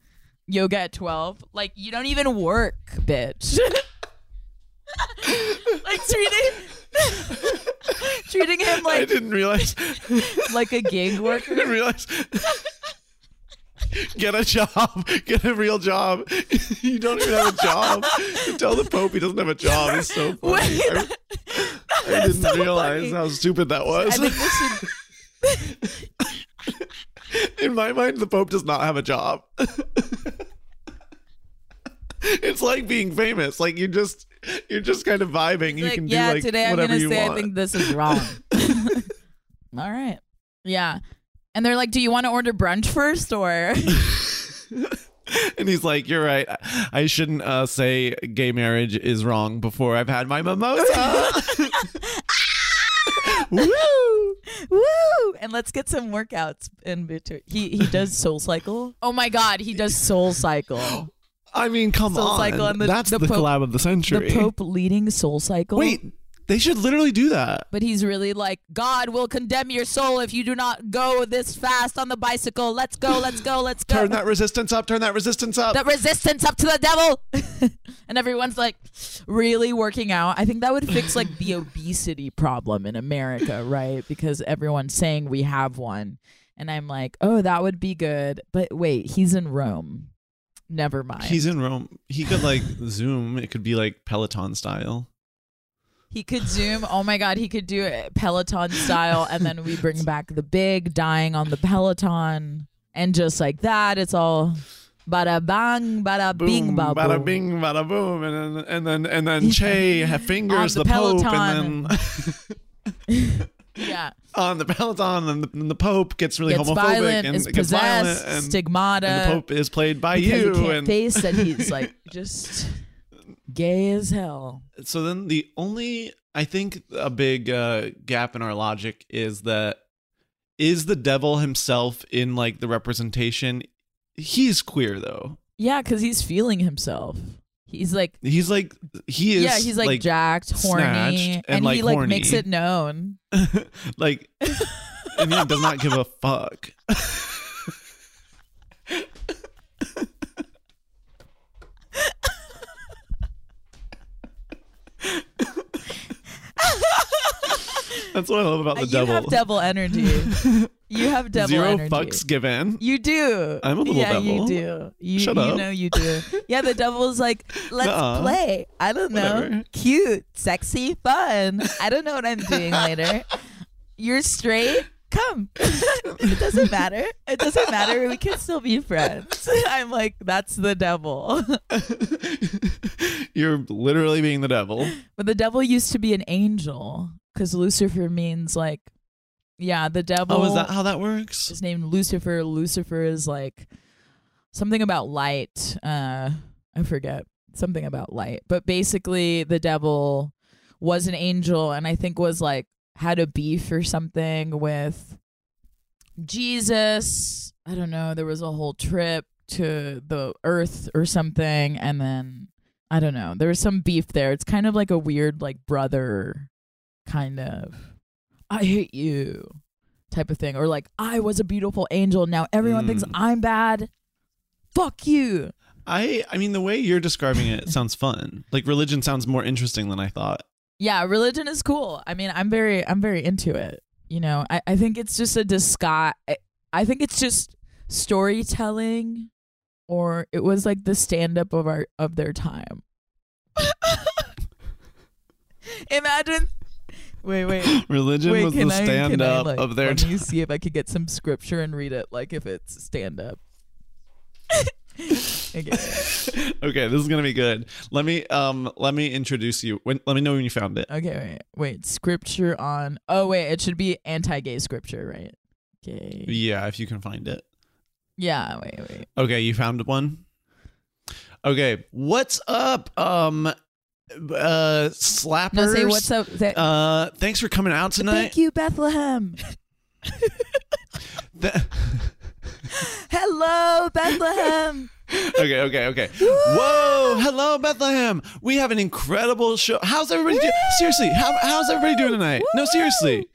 Yoga at twelve. Like you don't even work, bitch. (laughs) like treating (laughs) treating him like I didn't realize. like a gig I worker. didn't realize. Get a job. Get a real job. (laughs) you don't even have a job. Tell the Pope he doesn't have a job is so (laughs) funny. Wait, I, I didn't so realize funny. how stupid that was. I think this should (laughs) In my mind, the Pope does not have a job. it's like being famous. Like you just you're just kind of vibing. you like, can do yeah, like today I'm whatever gonna you say want. I think this is wrong. All right. Yeah. And they're like, "Do you want to order brunch first or?" (laughs) and he's like, "You're right. I- I shouldn't uh, say gay marriage is wrong before I've had my mimosa." (laughs) (laughs) Woo! Woo! And let's get some workouts in between. He he does Soul Cycle. Oh my God, he does Soul Cycle. (gasps) I mean, come Soul on. Cycle and the- That's the the, Pope- collab of the century. The Pope leading Soul Cycle. Wait, they should literally do that. But he's really like, God will condemn your soul if you do not go this fast on the bicycle. Let's go, let's go, let's go. Turn that resistance up. Turn that resistance up. That resistance up to the devil. (laughs) and everyone's like really working out. I think that would fix like the obesity problem in America, right? Because everyone's saying we have one. And I'm like, oh, that would be good. But wait, he's in Rome. Never mind. He's in Rome. He could like (laughs) zoom. It could be like Peloton style. He could zoom. Oh my God, he could do it Peloton style. And then we bring back the big dying on the Peloton. And just like that, it's all bada bang, bada Boom, bing, ba bada bing, bada boom, and then and then and then Che ha- fingers the, the Pope, and then (laughs) (laughs) Yeah. on the Peloton, and the, and the Pope gets really gets homophobic violent, and is gets violent, and, stigmata. and the Pope is played by you, and face that he's (laughs) like just gay as hell. so then the only I think a big uh, gap in our logic is that is the devil himself in like the representation. He's queer though. Yeah, because he's feeling himself. He's like, He's like he is. yeah, he's like, jacked, horny, and, he like, like horny. makes it known. (laughs) like, (laughs) and he does not give a fuck. (laughs) That's what I love about the you devil. have devil energy. (laughs) you have devil Zero energy. fucks given. You do. I'm a little yeah, devil. Yeah, you do. You, Shut you up. know you do. Yeah, the devil's like, (laughs) let's Nuh-uh. play. I don't know. Whatever. Cute, sexy, fun. I don't know what I'm doing later. you're straight. Come. (laughs) it doesn't matter. It doesn't matter. We can still be friends. I'm like, that's the devil. You're literally being the devil. but the devil used to be an angel because Lucifer means like, yeah, the devil. Oh, is that how that works? is named Lucifer. Lucifer is like something about light. Uh, I forget something about light, but basically the devil was an angel, and I think was like had a beef or something with Jesus. I don't know. There was a whole trip to the earth or something, and then I don't know. There was some beef there. It's kind of like a weird like brother kind of I hate you type of thing or like I was a beautiful angel now everyone thinks Mm. I'm bad. Fuck you. I I mean the way you're describing it (laughs) sounds fun. Like religion sounds more interesting than I thought. Yeah, religion is cool. I mean, I'm very I'm very into it. You know, I, I think it's just a disguise I, I think it's just storytelling or it was like the stand up of our of their time. (laughs) Imagine Wait, wait. (laughs) Religion Wait, was the I, stand I, up like, of their let me see if I could get some scripture and read it like if it's stand up. (laughs) okay. okay, this is gonna be good. Let me um let me introduce you. When let me know when you found it. Okay, wait, wait. Scripture on. Oh, wait. It should be anti-gay scripture, right? Okay. Yeah, if you can find it. Yeah. Wait, wait. Okay, you found one. Okay, what's up? Um, uh, slappers. No, say what's up. Say, Uh, thanks for coming out tonight. Thank you, Bethlehem. Th- (laughs) (laughs) Hello, Bethlehem. okay, okay, okay. Whoa, hello Bethlehem. We have an incredible show. How's everybody doing? Seriously, how, how's everybody doing tonight? No, seriously.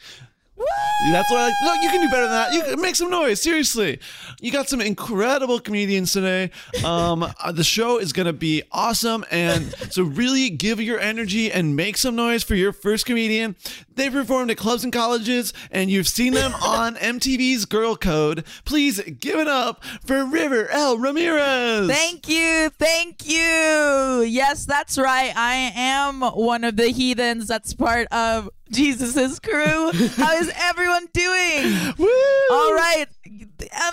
That's what I like. Look, you can do better than that. You can make some noise. Seriously, you got some incredible comedians today. Um, (laughs) uh, the show is gonna be awesome, and so really give your energy and make some noise for your first comedian. They've performed at clubs and colleges, and you've seen them (laughs) on MTV's Girl Code. Please give it up for River L. Ramirez. Thank you. Thank you. Yes, that's right. I am one of the heathens that's part of Jesus's crew. How is everyone doing? (laughs) Woo! All right.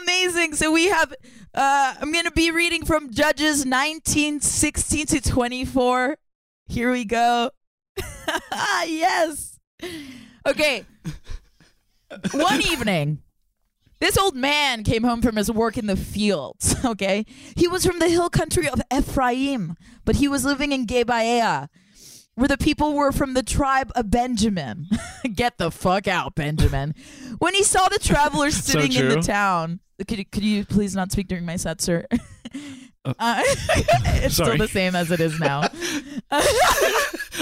Amazing. So we have uh I'm going to be reading from Judges 19 16 to 24. Here we go. (laughs) yes. Okay. One evening, this old man came home from his work in the fields, (laughs) okay? He was from the hill country of Ephraim, but he was living in Gibeah, where the people were from the tribe of Benjamin. (laughs) Get the fuck out, Benjamin. When he saw the travelers (laughs) So sitting in the town, could you, could you please not speak during my set, sir? (laughs) Uh, it's sorry. still the same as it is now.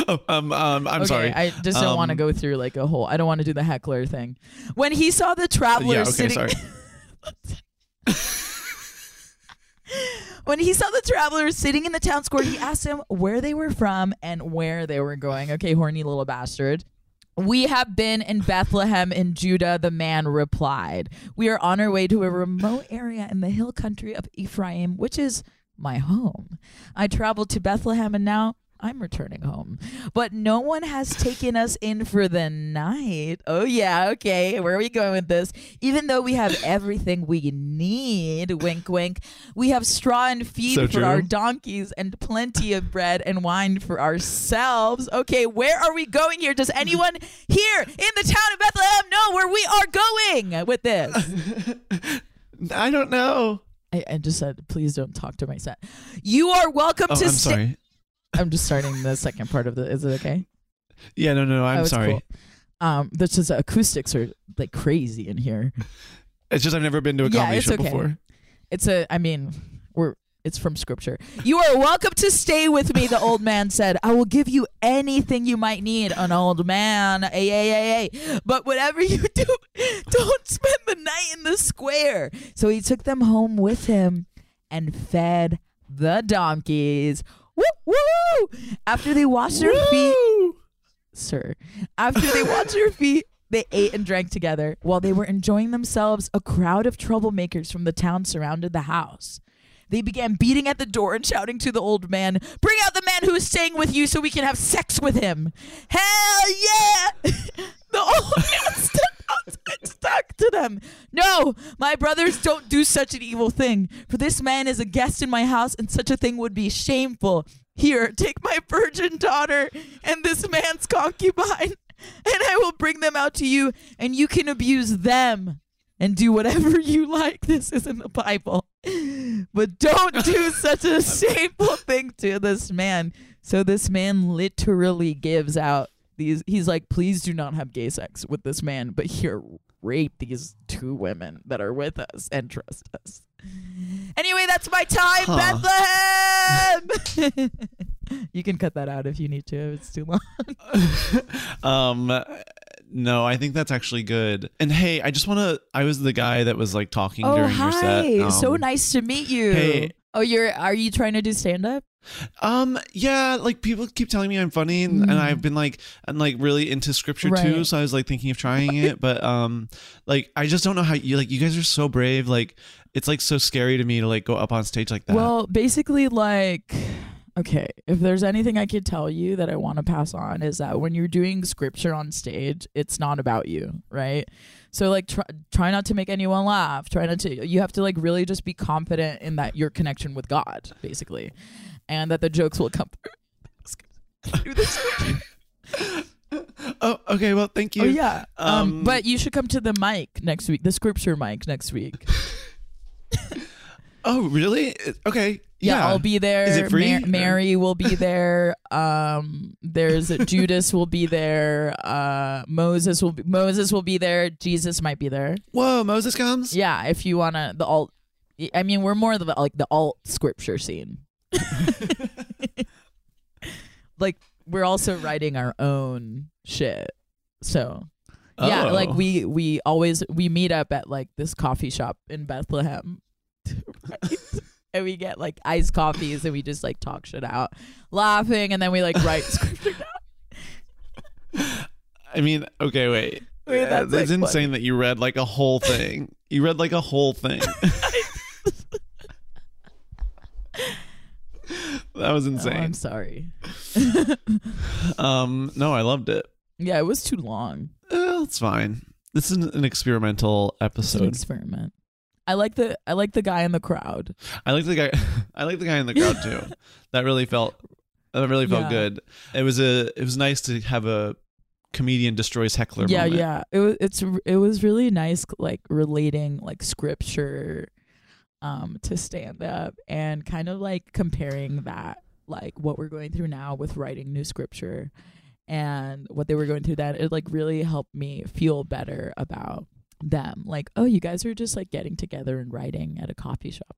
Oh, um, um, I'm okay, sorry. I just don't want to Um, go through like a whole. I don't want to do the heckler thing. When he saw the travelers Yeah, okay, sitting, sorry. When he saw the travelers sitting in the town square, he asked them where they were from and where they were going. Okay, horny little bastard. We have been in Bethlehem in Judah, the man replied. We are on our way to a remote area in the hill country of Ephraim, which is my home. I traveled to Bethlehem and now I'm returning home. But no one has taken us in for the night. Oh, yeah, okay. Where are we going with this? Even though we have everything we need, wink, wink, we have straw and feed So for true. our donkeys and plenty of bread and wine for ourselves. Okay, where are we going here? Does anyone here in the town of Bethlehem know where we are going with this? (laughs) I don't know. I, I just said, please don't talk to my set. You are welcome Oh, to I'm sta- sorry. I'm just starting the second part of the. Is it okay? Yeah, no, no, no I'm Oh, sorry. cool. Um, this just acoustics are like crazy in here. It's just I've never been to a Yeah, comedy it's show okay. before. It's a. I mean, we're. It's from scripture. You are welcome to stay with me. The old man said, "I will give you anything you might need." An old man, ay, ay, ay, ay. But whatever you do, (laughs) don't spend the night in the square. So he took them home with him and fed the donkeys. Woo! After they washed their feet, sir. After they washed their feet, they ate and drank together. While they were enjoying themselves, a crowd of troublemakers from the town surrounded the house. They began beating at the door and shouting to the old man, Bring out the man who is staying with you so we can have sex with him. Hell yeah! (laughs) the old man (laughs) stood stuck to them. No, my brothers don't do such an evil thing. For this man is a guest in my house, and such a thing would be shameful. Here, take my virgin daughter and this man's concubine, and I will bring them out to you, and you can abuse them and do whatever (laughs) you like. This is in the Bible. But don't do (laughs) such a shameful thing to this man. So this man literally gives out these he's like, please do not have gay sex with this man, but here rape these two women that are with us and trust us. Anyway, that's my time, Bethlehem. (laughs) (laughs) you can cut that out if you need to. if It's too long. (laughs) um no, I think that's actually good. And hey, I just want to I was the guy that was like talking Oh, during your set. hi! so Um, nice to meet you. hey. Oh, you're are you trying to do stand up? Um, yeah, like people keep telling me I'm funny, and, and I've been like, I'm like really into scripture too. Mm. So I was like thinking of trying it, but um, like I just don't know how you like. You guys are so brave. Like it's like so scary to me to like go up on stage like that. Well, basically, like, okay, if there's anything I could tell you that I want to pass on is that when you're doing scripture on stage, it's not about you, right? So, like, try, try not to make anyone laugh. Try not to, you have to, like, really just be confident in that your connection with God, basically, and that the jokes will come through. (laughs) This. (laughs) oh, okay. Well, thank you. Oh, yeah. Um, Um, but you should come to the mic next week, the scripture mic next week. (laughs) Oh, really? Okay. Yeah, Yeah. I'll be there. Is it free? Mar- Mary will be there. Um, there's Judas will be there. Uh, Moses will be, Moses will be there. Jesus might be there. Whoa, Moses comes. Yeah, if you wanna the alt. I mean, we're more the like the alt scripture scene. (laughs) like we're also writing our own shit. So yeah, Oh. like we we always we meet up at like this coffee shop in Bethlehem. right? (laughs) And we get like iced coffees and we just like talk shit out, laughing, and then we like write (laughs) scripture down. I mean, okay, wait. (laughs) Wait, Uh, that's, like, insane that you read like a whole thing. you read like a whole thing. that was Oh, insane. I'm sorry. um, no, I loved it. Yeah, it was too long. Eh, it's fine. This is an experimental It's an episode. experiment. I like the I like the guy in the crowd. I like the guy. (laughs) I like the guy in the crowd too. (laughs) that really felt. That really felt Yeah. good. It was a. It was nice to have a comedian destroys heckler. yeah, moment. yeah. It was it's it was really nice like relating like scripture um to stand up and kind of like comparing that like what we're going through now with writing new scripture and what they were going through then it like really helped me feel better about them like oh you guys are just like getting together and writing at a coffee shop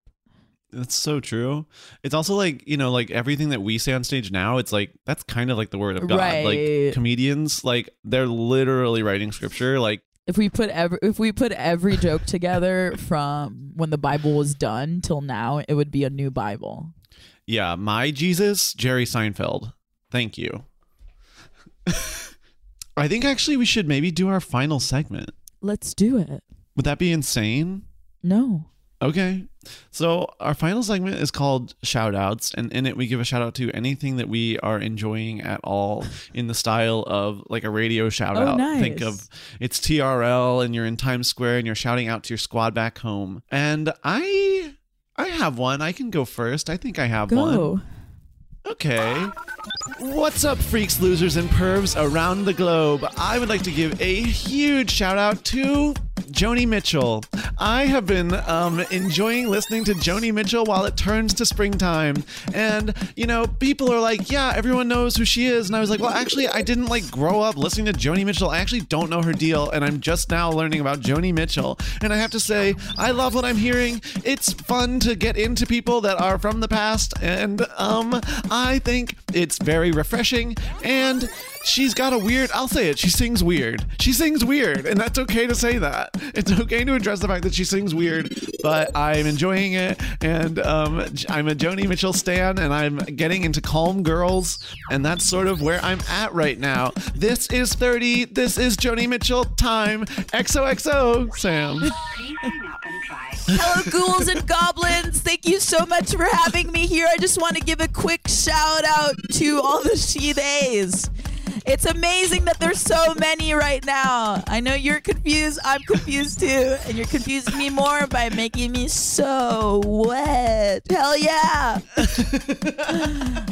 That's so true. It's also like, you know, like everything that we say on stage now, it's like that's kind of like the word of God. Right. Like comedians, like they're literally writing scripture. Like, if we put every if we put every joke together from when the bible was done till now it would be a new bible yeah, my Jesus, Jerry Seinfeld. Thank you. (laughs) I think actually we should maybe do our final segment. let's do it Would that be insane? no Okay. So our final segment is called shout outs and in it we give a shout out to anything that we are enjoying at all in the style of like a radio shout Oh, out. nice. Think of it's TRL and you're in Times Square and you're shouting out to your squad back home. And I I have one. I can go first. I think I have one. Okay. What's up, freaks, losers, and pervs around the globe? I would like to give a huge shout out to Joni Mitchell. I have been um, enjoying listening to Joni Mitchell while it turns to springtime. And, you know, people are like, yeah, everyone knows who she is. And I was like, well, actually, I didn't like grow up listening to Joni Mitchell. I actually don't know her deal. And I'm just now learning about Joni Mitchell. And I have to say, I love what I'm hearing. It's fun to get into people that are from the past. And um, I think it's very refreshing. And she's got a weird, I'll say it, she sings weird. She sings weird. And that's okay to say that. It's okay to address the fact that she sings weird. But I'm enjoying it. And um, I'm a Joni Mitchell stan. And I'm getting into Calm Girls. And that's sort of where I'm at right now. This is 30. This is Joni Mitchell time. XOXO, Sam. Hello, ghouls and goblins. Thank you so much for having me here. I just want to give a quick shout out to all the she theys. It's amazing that there's so many right now. I know you're confused. I'm confused too. And you're confusing me more by making me so wet. Hell yeah. (laughs)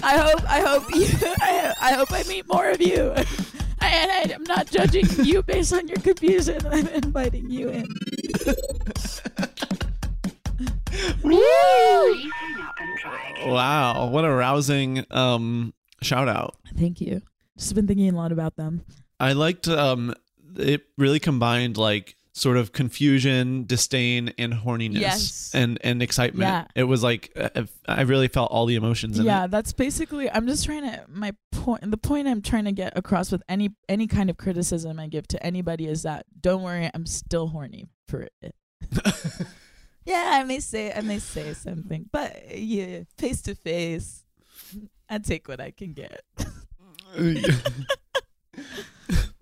I hope I hope you I, I hope I meet more of you. And I, I'm not judging you based on your confusion. I'm inviting you in. (laughs) Wow, what a rousing um shout out. Thank you. Just been thinking a lot about them. I liked um it really combined like sort of confusion, disdain, and horniness Yes. and and excitement. Yeah. It was like I really felt all the emotions in yeah it. that's basically i'm just trying to my point the point i'm trying to get across with any any kind of criticism i give to anybody is that don't worry i'm still horny for it (laughs) yeah i may say i may say something but yeah face to face i take what i can get (laughs) (laughs)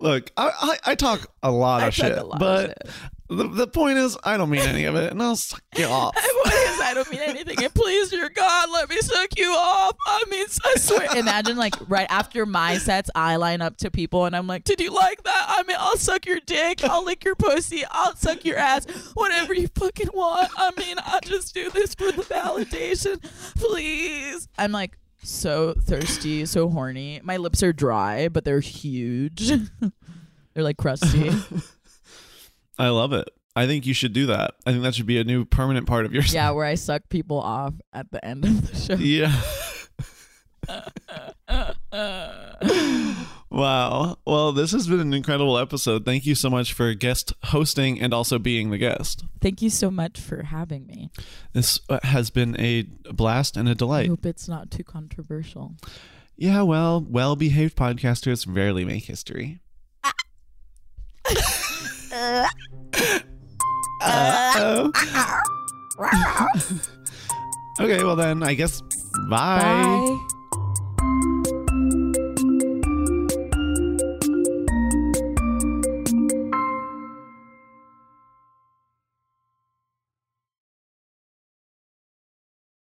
Look, I, I I talk a lot I of shit, lot of but shit. The, the point is, I don't mean any of it, and I'll suck you (laughs) off. I don't mean anything. And please, your God, let me suck you off. I mean, I swear. Imagine, like, right after my sets, I line up to people and I'm like, Did you like that? I mean, I'll suck your dick. I'll lick your pussy. I'll suck your ass. Whatever you fucking want. I mean, I'll just do this for the validation. Please. I'm like, so thirsty, so horny. My lips are dry, but they're huge. (laughs) they're like crusty. (laughs) I love it. I think you should do that. I think that should be a new permanent part of your yeah, (laughs) where I suck people off at the end of the show. Yeah. Wow. Well, this has been an incredible episode. Thank you so much for guest hosting and also being the guest. Thank you so much for having me. This uh, has been a blast and a delight. hope it's not too controversial. Yeah, well, well behaved podcasters rarely make history. (laughs) (laughs) Okay, well then, I guess bye. Bye.